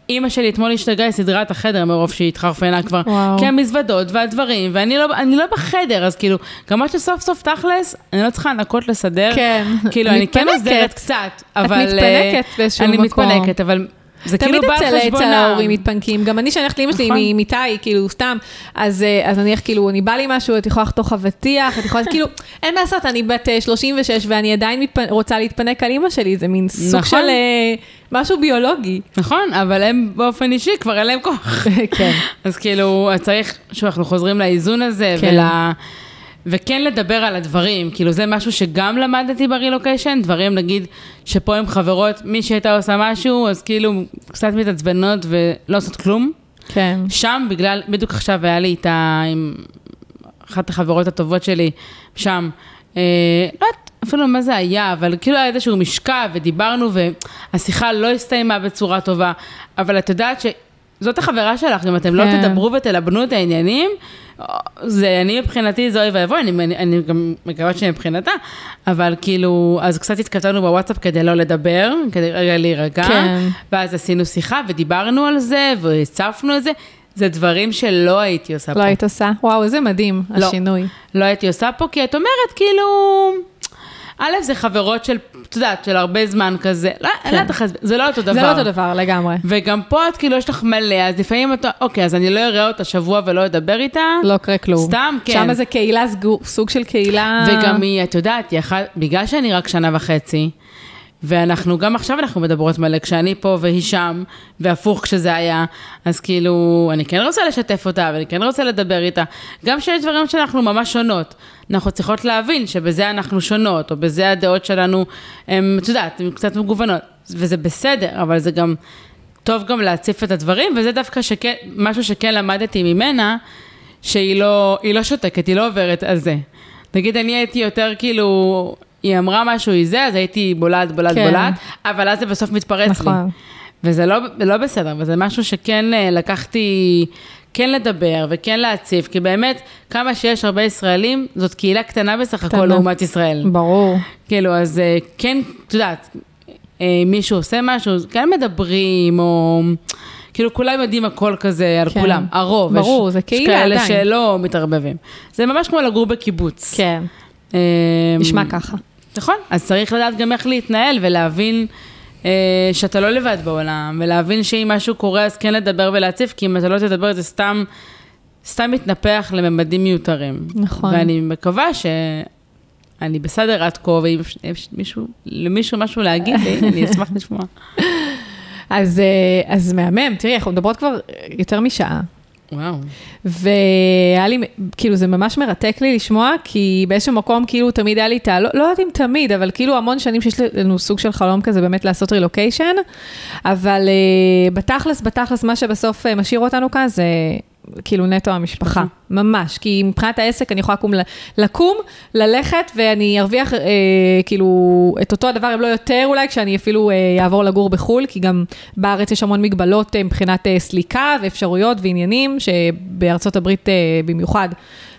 S2: אימא שלי אתמול השתגעה, היא סידרה את החדר מרוב שהיא התחרפנה כבר.
S1: וואו.
S2: כי המזוודות והדברים, ואני לא, אני לא בחדר, אז כאילו, גם עד שסוף סוף תכלס, אני לא צריכה לנקות לסדר.
S1: כן.
S2: כאילו, אני כן. עוזרת קצת, אבל...
S1: מתפנקת
S2: אה,
S1: באיזשהו
S2: אני
S1: מקום.
S2: מתפנקת, אבל זה
S1: תמיד
S2: כאילו בא על
S1: אצל אצל
S2: חשבונם.
S1: ההורים מתפנקים. גם אני, שאני הולכת לאמא שלי
S2: נכון.
S1: ממיטה, כאילו, סתם, אז אה, אז נניח, כאילו, אני בא לי משהו, את יכולה לחתוך אבטיח, את יכולה, כאילו, אין מה לעשות, אני בת אה, 36 ואני עדיין רוצה להתפנק על אימא שלי, זה מין סוג
S2: נכון.
S1: של אה, משהו ביולוגי.
S2: נכון, אבל הם באופן אישי כבר אין להם כוח.
S1: כן.
S2: אז כאילו, צריך, שוב, אנחנו חוזרים לאיזון הזה,
S1: כן.
S2: ול... וכן לדבר על הדברים, כאילו זה משהו שגם למדתי ברילוקיישן, דברים נגיד שפה עם חברות, מי שהייתה עושה משהו, אז כאילו קצת מתעצבנות ולא עושות כלום.
S1: כן.
S2: שם, בגלל, בדיוק עכשיו היה לי איתה עם אחת החברות הטובות שלי, שם, אה, לא יודעת אפילו מה זה היה, אבל כאילו היה איזשהו משקע ודיברנו והשיחה לא הסתיימה בצורה טובה, אבל את יודעת שזאת החברה שלך, אם אתם לא
S1: כן.
S2: תדברו ותלבנו את העניינים, זה אני מבחינתי זה אוי ואבוי, אני, אני, אני גם מקווה שמבחינתה, אבל כאילו, אז קצת התכתבנו בוואטסאפ כדי לא לדבר, כדי רגע להירגע,
S1: כן.
S2: ואז עשינו שיחה ודיברנו על זה והצפנו את זה. זה דברים שלא הייתי עושה פה.
S1: לא היית עושה? וואו, איזה מדהים,
S2: לא.
S1: השינוי.
S2: לא הייתי עושה פה, כי את אומרת, כאילו... א', זה חברות של, את יודעת, של הרבה זמן כזה. לא,
S1: כן.
S2: לא יודעת איך להסביר, זה לא אותו דבר.
S1: זה לא אותו דבר, לגמרי.
S2: וגם פה את כאילו, יש לך מלא, אז לפעמים אתה, אוקיי, אז אני לא אראה אותה שבוע ולא אדבר איתה.
S1: לא יקרה כלום.
S2: סתם, כן.
S1: שם זה קהילה, סוג של קהילה...
S2: וגם היא, את יודעת, היא אחת, בגלל שאני רק שנה וחצי, ואנחנו, גם עכשיו אנחנו מדברות מלא, כשאני פה והיא שם, והפוך כשזה היה, אז כאילו, אני כן רוצה לשתף אותה, ואני כן רוצה לדבר איתה. גם שיש דברים שאנחנו ממש שונות. אנחנו צריכות להבין שבזה אנחנו שונות, או בזה הדעות שלנו, הן, את יודעת, הן קצת מגוונות. וזה בסדר, אבל זה גם טוב גם להציף את הדברים, וזה דווקא שכן, משהו שכן למדתי ממנה, שהיא לא, לא שותקת, היא לא עוברת על זה. נגיד, אני הייתי יותר כאילו, היא אמרה משהו, היא זה, אז הייתי בולעת, בולעת,
S1: כן.
S2: בולעת, אבל אז זה בסוף מתפרץ לי.
S1: נכון.
S2: וזה לא, לא בסדר, וזה משהו שכן אה, לקחתי, כן לדבר וכן להציף, כי באמת, כמה שיש הרבה ישראלים, זאת קהילה קטנה בסך הכל
S1: קטנה.
S2: לעומת ישראל.
S1: ברור.
S2: כאילו, אז אה, כן, את יודעת, אה, מישהו עושה משהו, כן מדברים, או... כאילו, כולם יודעים הכל כזה על
S1: כן.
S2: כולם, הרוב.
S1: ברור,
S2: יש,
S1: זה קהילה
S2: יש כאלה
S1: עדיין.
S2: שלא מתערבבים. זה ממש כמו לגור בקיבוץ.
S1: כן,
S2: אה,
S1: נשמע ככה.
S2: נכון, אז צריך לדעת גם איך להתנהל ולהבין אה, שאתה לא לבד בעולם, ולהבין שאם משהו קורה אז כן לדבר ולהציף, כי אם אתה לא תדבר זה סתם, סתם מתנפח לממדים מיותרים.
S1: נכון.
S2: ואני מקווה שאני בסדר עד כה, ואם יש- יש מישהו, למישהו משהו להגיד לי, אני אשמח לשמוע.
S1: אז, אה, אז מהמם, תראי, אנחנו מדברות כבר יותר משעה.
S2: וואו.
S1: והיה לי, כאילו זה ממש מרתק לי לשמוע, כי באיזשהו מקום כאילו תמיד היה לי את ה... לא, לא יודעת אם תמיד, אבל כאילו המון שנים שיש לנו סוג של חלום כזה באמת לעשות רילוקיישן, אבל uh, בתכלס, בתכלס, מה שבסוף uh, משאיר אותנו כאן זה כאילו נטו המשפחה, ממש, כי מבחינת העסק אני יכולה לקום, לקום, ללכת, ואני ארוויח אה, כאילו את אותו הדבר, אם לא יותר אולי, כשאני אפילו אה, אעבור לגור בחו"ל, כי גם בארץ יש המון מגבלות אה, מבחינת אה, סליקה ואפשרויות ועניינים, שבארצות הברית אה, במיוחד.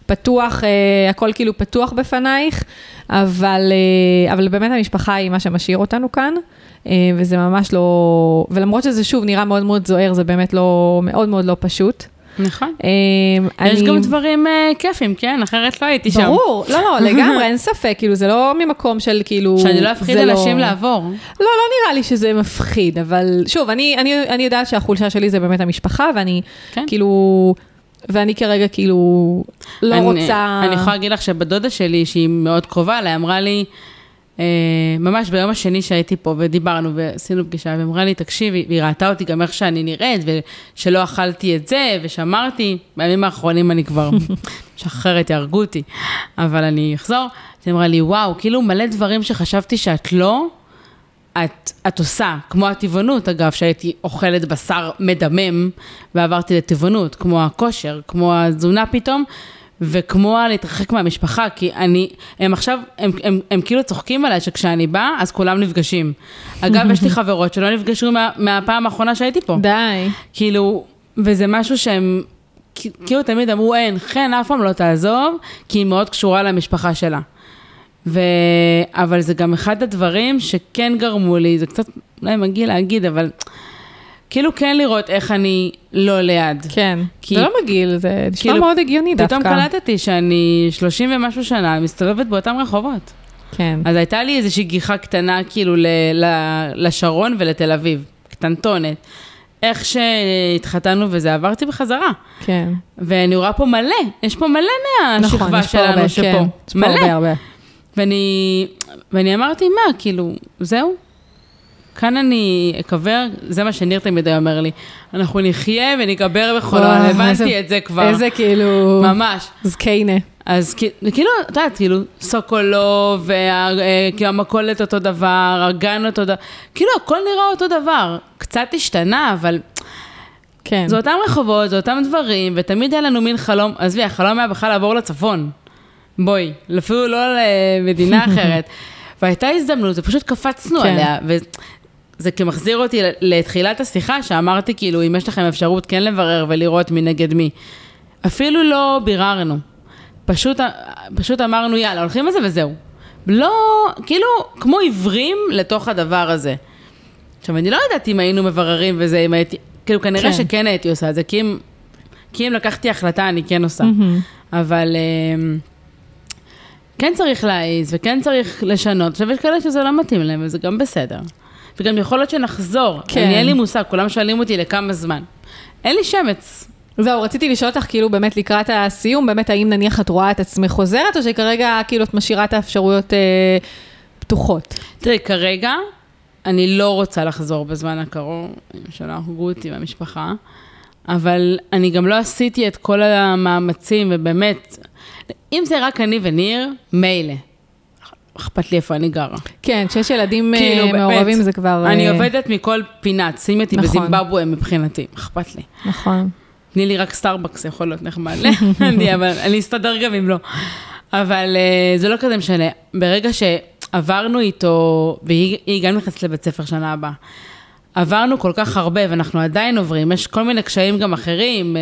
S1: פתוח, אה, הכל כאילו פתוח בפנייך, אבל, אה, אבל באמת המשפחה היא מה שמשאיר אותנו כאן, אה, וזה ממש לא, ולמרות שזה שוב נראה מאוד מאוד זוהר, זה באמת לא, מאוד מאוד לא פשוט.
S2: נכון.
S1: אה,
S2: יש
S1: אני-
S2: גם דברים אה, כיפים, כן? אחרת לא הייתי שם.
S1: ברור, לא, לא, לגמרי, אין ספק, כאילו, זה לא ממקום של כאילו...
S2: שאני לא אפחיד
S1: לא-
S2: אנשים לעבור.
S1: לא, לא נראה לי שזה מפחיד, אבל שוב, אני, אני, אני יודעת שהחולשה שלי זה באמת המשפחה, ואני
S2: כן.
S1: כאילו, ואני כרגע כאילו לא
S2: אני,
S1: רוצה...
S2: אני יכולה להגיד לך שבדודה שלי, שהיא מאוד קרובה אליי, אמרה לי, ממש ביום השני שהייתי פה ודיברנו ועשינו פגישה, והיא אמרה לי, תקשיבי, והיא ראתה אותי גם איך שאני נראית, ושלא אכלתי את זה, ושמרתי, בימים האחרונים אני כבר משחררת, יהרגו אותי, אבל אני אחזור. אז היא אמרה לי, וואו, כאילו מלא דברים שחשבתי שאת לא, את, את עושה, כמו הטבעונות אגב, שהייתי אוכלת בשר מדמם ועברתי לטבעונות, כמו הכושר, כמו התזונה פתאום, וכמו להתרחק מהמשפחה, כי אני, הם עכשיו, הם, הם, הם כאילו צוחקים עליי שכשאני באה, אז כולם נפגשים. אגב, יש לי חברות שלא נפגשו מה, מהפעם האחרונה שהייתי פה.
S1: די.
S2: כאילו, וזה משהו שהם, כאילו תמיד אמרו, אין, חן אף פעם לא תעזוב, כי היא מאוד קשורה למשפחה שלה. ו... אבל זה גם אחד הדברים שכן גרמו לי, זה קצת אולי מגעיל להגיד, אבל כאילו כן לראות איך אני לא ליד.
S1: כן,
S2: כי-
S1: זה לא מגעיל, זה נשמע
S2: כאילו,
S1: מאוד הגיוני דווקא.
S2: פתאום קלטתי שאני 30 ומשהו שנה מסתובבת באותם רחובות.
S1: כן.
S2: אז הייתה לי איזושהי גיחה קטנה כאילו ל... ל... לשרון ולתל אביב. קטנטונת. איך שהתחתנו וזה, עברתי בחזרה.
S1: כן.
S2: ואני רואה פה מלא, יש פה מלא מהשכבה
S1: נכון,
S2: שלנו
S1: הרבה,
S2: שפה.
S1: כן. יש פה הרבה הרבה.
S2: ואני, ואני אמרתי, מה, כאילו, זהו? כאן אני אקבר, זה מה שניר תמיד היה אומר לי. אנחנו נחיה ונקבר בחולון,
S1: וואו,
S2: הבנתי את זה כבר.
S1: איזה כאילו...
S2: ממש.
S1: זקיינה.
S2: אז כאילו, את יודעת, כאילו, סוקולוב, וה- אה, המכולת אותו דבר, הגן אותו דבר, כאילו הכל נראה אותו דבר. קצת השתנה, אבל
S1: כן.
S2: זה אותם רחובות, זה אותם דברים, ותמיד היה לנו מין חלום, עזבי, החלום היה בכלל לעבור לצפון. בואי, אפילו לא למדינה אחרת. והייתה הזדמנות, ופשוט קפצנו
S1: כן.
S2: עליה, כאילו מחזיר אותי לתחילת השיחה, שאמרתי כאילו, אם יש לכם אפשרות כן לברר ולראות מי נגד מי. אפילו לא ביררנו. פשוט, פשוט אמרנו, יאללה, הולכים לזה וזהו. לא, כאילו, כמו עיוורים לתוך הדבר הזה. עכשיו, אני לא יודעת אם היינו מבררים וזה, אם הייתי, כאילו, כנראה
S1: כן.
S2: שכן הייתי עושה את זה, כי אם, כי אם לקחתי החלטה, אני כן עושה.
S1: מהמם.
S2: אבל אמ, כן צריך להעיז, וכן צריך לשנות. עכשיו, יש כאלה שזה לא מתאים להם, וזה גם בסדר. וגם יכול להיות שנחזור.
S1: כן.
S2: אני, אין לי מושג, כולם שואלים אותי לכמה זמן. אין לי שמץ.
S1: זהו, רציתי לשאול אותך, כאילו, באמת לקראת הסיום, באמת, האם נניח את רואה את עצמך חוזרת, או שכרגע, כאילו, את משאירה את האפשרויות אה, פתוחות?
S2: תראי, כרגע, אני לא רוצה לחזור בזמן הקרוב, שלא הרגו אותי מהמשפחה, אבל אני גם לא עשיתי את כל המאמצים, ובאמת, אם זה רק אני וניר, מילא. אכפת לי איפה אני גרה.
S1: כן, כשיש ילדים אה,
S2: כאילו, באמת,
S1: מעורבים זה כבר...
S2: אני
S1: אה,
S2: עובדת מכל פינה, שימי אותי
S1: נכון.
S2: בזימבבואה מבחינתי, אכפת לי.
S1: נכון.
S2: תני לי רק סטארבקס, יכול להיות נחמד. לי, אבל אני אסתדר גם אם לא. אבל אה, זה לא כזה משנה. ברגע שעברנו איתו, והיא היא גם נכנסת לבית ספר שנה הבאה, עברנו כל כך הרבה, ואנחנו עדיין עוברים, יש כל מיני קשיים גם אחרים.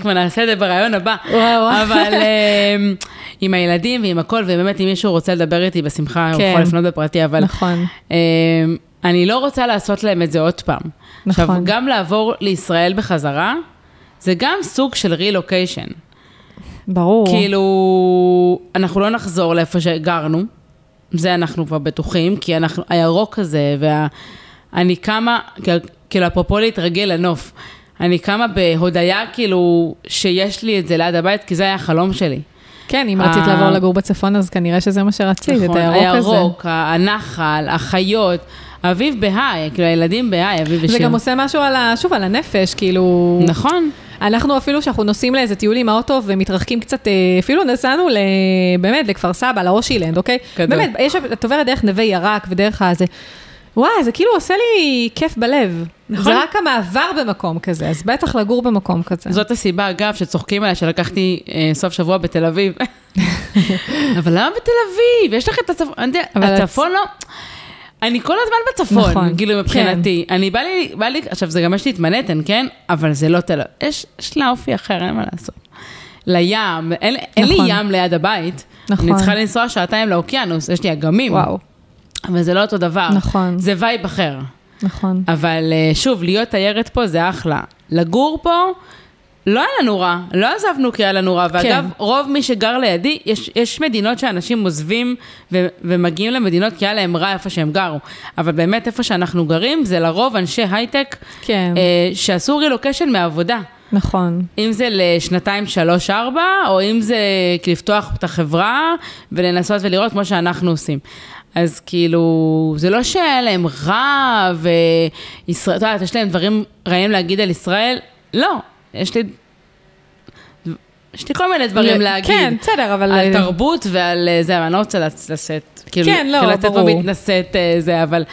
S2: כבר נעשה את זה בראיון הבא.
S1: וואו.
S2: אבל אה, עם הילדים ועם הכל, ובאמת, אם מישהו רוצה לדבר איתי בשמחה, הוא
S1: כן.
S2: יכול לפנות בפרטי, אבל...
S1: נכון.
S2: אה, אני לא רוצה לעשות להם את זה עוד פעם. עכשיו,
S1: נכון.
S2: גם לעבור לישראל בחזרה, זה גם סוג של רילוקיישן.
S1: ברור.
S2: כאילו, אנחנו לא נחזור לאיפה שגרנו, זה אנחנו כבר בטוחים, כי אנחנו, הירוק הזה, וה... אני קמה, כאילו, אפרופו להתרגל לנוף, אני קמה בהודיה, כאילו, שיש לי את זה ליד הבית, כי זה היה החלום שלי.
S1: כן, אם רצית לעבור לגור בצפון, אז כנראה שזה מה שרצית, את
S2: נכון,
S1: הירוק הזה.
S2: הירוק, הנחל, החיות, אביב בהיי, כאילו, הילדים בהיי, אביב ושיר.
S1: זה גם עושה משהו על ה... שוב, על הנפש, כאילו...
S2: נכון.
S1: אנחנו אפילו שאנחנו נוסעים לאיזה טיול עם האוטו ומתרחקים קצת, אה, אפילו נסענו ל... באמת לכפר סבא, לאושילנד, אוקיי?
S2: גדול.
S1: באמת, יש, את עוברת דרך נווה ירק ודרך הזה. וואי, זה כאילו עושה לי כיף בלב.
S2: נכון.
S1: זה רק המעבר במקום כזה, אז בטח לגור במקום כזה.
S2: זאת הסיבה, אגב, שצוחקים עליי שלקחתי אה, סוף שבוע בתל אביב. אבל למה בתל אביב? יש לך את הצפון, אני יודע, הצפון לא... אני כל הזמן בצפון,
S1: נכון,
S2: כאילו מבחינתי. אני בא לי, בא לי, עכשיו זה גם יש לי את מנהטן, כן? אבל זה לא תל אביב. יש, יש לה אופי אחר, אין מה לעשות. לים, אין, אין לי
S1: נכון.
S2: ים ליד הבית.
S1: נכון.
S2: אני צריכה לנסוע שעתיים לאוקיינוס, יש לי אגמים.
S1: וואו,
S2: אבל זה לא אותו דבר.
S1: נכון.
S2: זה vibe אחר.
S1: נכון.
S2: אבל אה, שוב, להיות תיירת פה זה אחלה. לגור פה, לא היה לנו רע, לא עזבנו כי היה לנו רע. ואגב,
S1: כן.
S2: רוב מי שגר לידי, יש, יש מדינות שאנשים עוזבים ו- ומגיעים למדינות כי היה להם רע איפה שהם גרו. אבל באמת, איפה שאנחנו גרים, זה לרוב אנשי הייטק
S1: כן,
S2: אה, שעשו רילוקיישן מעבודה.
S1: נכון.
S2: אם זה לשנתיים, שלוש, ארבע, או אם זה לפתוח את החברה ולנסות ולראות כמו שאנחנו עושים. אז כאילו, זה לא שהיה להם רע וישראל, את יודעת, יש להם דברים רעים להגיד על ישראל? לא, יש לי... יש לי כל מיני דברים
S1: ל-
S2: להגיד.
S1: כן, בסדר, אבל-
S2: על תרבות ועל אה, זה, אבל אני לא רוצה לשאת, כאילו,
S1: כן, לא,
S2: כאילו לצאת
S1: ברור.
S2: מתנשאת אה, זה, אבל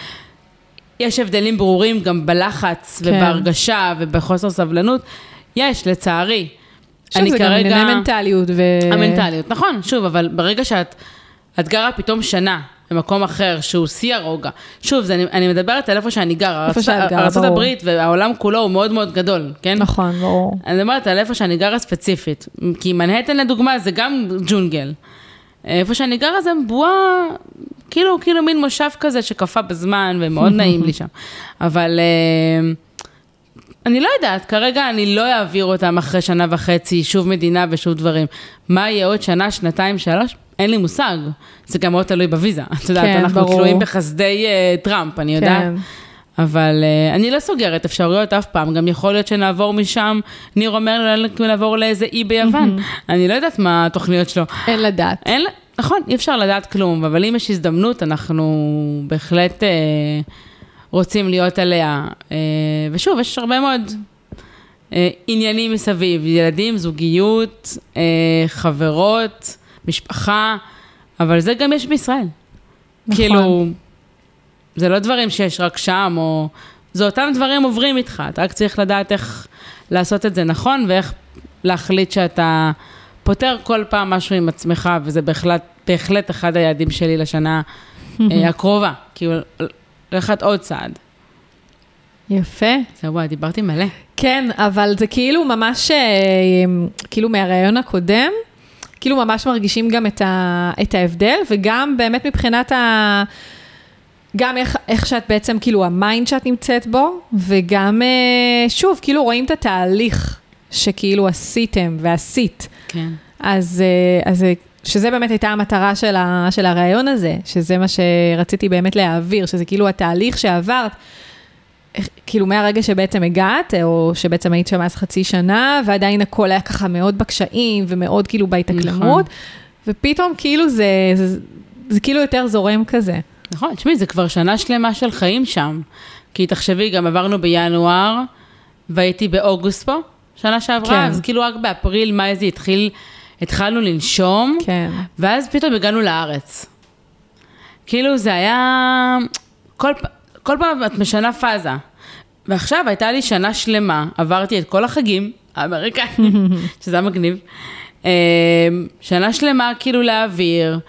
S2: יש הבדלים ברורים גם בלחץ
S1: כן.
S2: ובהרגשה ובחוסר סבלנות. יש, לצערי.
S1: שוב, זה גם ענייני מנטליות ו...
S2: המנטליות, נכון, שוב, אבל ברגע שאת את גרה פתאום שנה במקום אחר, שהוא שיא הרוגע, שוב, זה, אני, אני מדברת על איפה שאני גרה,
S1: איפה שאת גרה,
S2: ארצות
S1: ברור.
S2: הברית והעולם כולו הוא מאוד מאוד גדול, כן?
S1: נכון, ברור.
S2: אני מדברת על איפה שאני גרה ספציפית, כי מנהטן לדוגמה זה גם ג'ונגל. איפה שאני גרה זה בועה, כאילו, כאילו מין מושב כזה שקפא בזמן ומאוד נעים לי שם. אבל אה, אני לא יודעת, כרגע אני לא אעביר אותם אחרי שנה וחצי, שוב מדינה ושוב דברים. מה יהיה עוד שנה, שנתיים, שלוש? אין לי מושג. זה גם מאוד תלוי בוויזה. את יודעת,
S1: כן,
S2: אנחנו
S1: ברור.
S2: תלויים בחסדי אה, טראמפ, אני יודעת.
S1: כן.
S2: אבל uh, אני לא סוגרת אפשרויות אף פעם, גם יכול להיות שנעבור משם, ניר אומר נעבור לאיזה אי ביוון, אני לא יודעת מה התוכניות שלו.
S1: אין לדעת.
S2: אין, נכון, אי אפשר לדעת כלום, אבל אם יש הזדמנות, אנחנו בהחלט uh, רוצים להיות עליה. Uh, ושוב, יש הרבה מאוד uh, עניינים מסביב, ילדים, זוגיות, uh, חברות, משפחה, אבל זה גם יש בישראל.
S1: נכון.
S2: כאילו, זה לא דברים שיש רק שם, או... זה אותם דברים עוברים איתך, אתה רק צריך לדעת איך לעשות את זה נכון, ואיך להחליט שאתה פותר כל פעם משהו עם עצמך, וזה בהחלט, בהחלט אחד היעדים שלי לשנה אה, הקרובה, כאילו, ללכת עוד צעד.
S1: יפה.
S2: זהו, וואי, דיברתי מלא.
S1: כן, אבל זה כאילו ממש, אה, כאילו מהראיון הקודם, כאילו ממש מרגישים גם את, ה, את ההבדל, וגם באמת מבחינת ה... גם איך, איך שאת בעצם, כאילו, ה mind שאת נמצאת בו, וגם, אה, שוב, כאילו רואים את התהליך שכאילו עשיתם ועשית.
S2: כן.
S1: אז, אה, אז אה, שזה באמת הייתה המטרה של, ה, של הראיון הזה, שזה מה שרציתי באמת להעביר, שזה כאילו התהליך שעברת, כאילו מהרגע שבעצם הגעת, או שבעצם היית שם אז חצי שנה, ועדיין הכל היה ככה מאוד בקשיים, ומאוד כאילו בהתאקלמות,
S2: נכון.
S1: ופתאום כאילו זה, זה, זה, זה כאילו יותר זורם כזה.
S2: נכון, תשמעי, זה כבר שנה שלמה של חיים שם. כי תחשבי, גם עברנו בינואר, והייתי באוגוסט פה, שנה שעברה,
S1: כן.
S2: אז כאילו רק באפריל, מאי זה התחיל, התחלנו לנשום,
S1: כן.
S2: ואז פתאום הגענו לארץ. כאילו זה היה... כל, פ- כל פעם את משנה פאזה. ועכשיו הייתה לי שנה שלמה, עברתי את כל החגים האמריקאים, שזה היה מגניב. אה, שנה שלמה כאילו להעביר,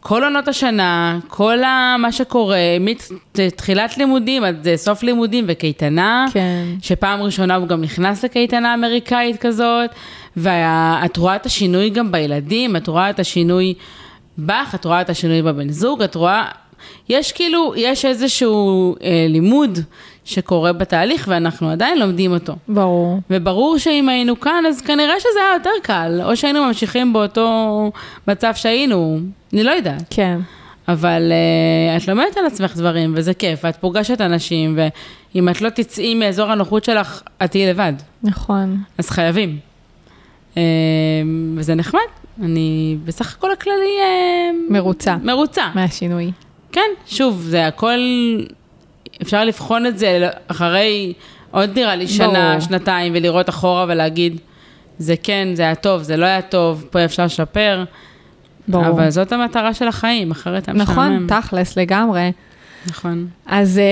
S2: כל עונות השנה, כל ה- מה שקורה, מתחילת לימודים עד אה, סוף לימודים וקייטנה.
S1: כן.
S2: שפעם ראשונה הוא גם נכנס לקייטנה אמריקאית כזאת, ואת רואה את השינוי גם בילדים, את רואה את השינוי בך, את רואה את השינוי בבן זוג, את רואה... יש כאילו, יש איזשהו אה, לימוד שקורה בתהליך ואנחנו עדיין לומדים אותו.
S1: ברור.
S2: וברור שאם היינו כאן, אז כנראה שזה היה יותר קל, או שהיינו ממשיכים באותו מצב שהיינו, אני לא יודעת.
S1: כן.
S2: אבל uh, את לומדת על עצמך דברים, וזה כיף, ואת פוגשת אנשים, ואם את לא תצאי מאזור הנוחות שלך, את תהיי לבד.
S1: נכון.
S2: אז חייבים. Uh, וזה נחמד. אני בסך הכל הכללי... Uh,
S1: מרוצה
S2: מרוצה.
S1: מהשינוי.
S2: כן, שוב, זה הכל... אפשר לבחון את זה אחרי עוד נראה לי שנה,
S1: ברור.
S2: שנתיים, ולראות אחורה ולהגיד, זה כן, זה היה טוב, זה לא היה טוב, פה אפשר לשפר.
S1: ברור.
S2: אבל זאת המטרה של החיים, אחרת אתה
S1: נכון. תכלס לגמרי.
S2: נכון.
S1: אז אה,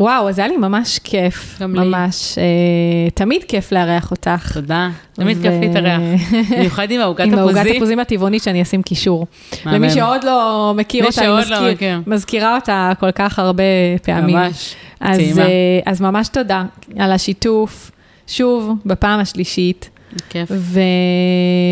S1: וואו, אז היה לי ממש כיף.
S2: גם לי.
S1: ממש. אה, תמיד כיף לארח אותך.
S2: תודה, תמיד
S1: ו-
S2: כיף להתארח. במיוחד עם העוגת
S1: עם העוגת
S2: הפוזי.
S1: הפוזים הטבעונית שאני אשים קישור. למי שעוד לא מכיר אותה, אני
S2: לא מכיר.
S1: מזכירה אותה כל כך הרבה פעמים.
S2: ממש.
S1: אז,
S2: טעימה.
S1: אה, אז ממש תודה על השיתוף, שוב, בפעם השלישית,
S2: כיף.
S1: ו...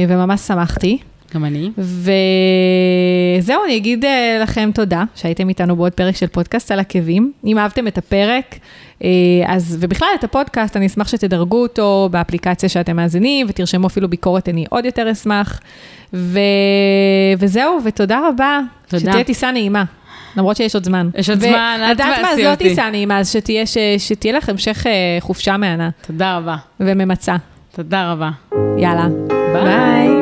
S1: וממש שמחתי.
S2: גם אני.
S1: וזהו, אני אגיד אה, לכם תודה שהייתם איתנו בעוד פרק של פודקאסט על עקבים. אם אהבתם את הפרק, אה, אז, ובכלל את הפודקאסט, אני אשמח שתדרגו אותו באפליקציה שאתם מאזינים, ותרשמו אפילו ביקורת, אני עוד יותר אשמח. ו... וזהו, ותודה רבה.
S2: תודה.
S1: שתהיה טיסה נעימה. למרות שיש עוד זמן.
S2: יש עוד זמן, אל
S1: יודעת מה, אז לא
S2: אותי.
S1: טיסה נעימה, אז שתהיה, ש... שתהיה לך המשך אה, חופשה מהנה
S2: תודה רבה.
S1: וממצה.
S2: תודה רבה.
S1: יאללה.
S2: ביי.
S1: ביי.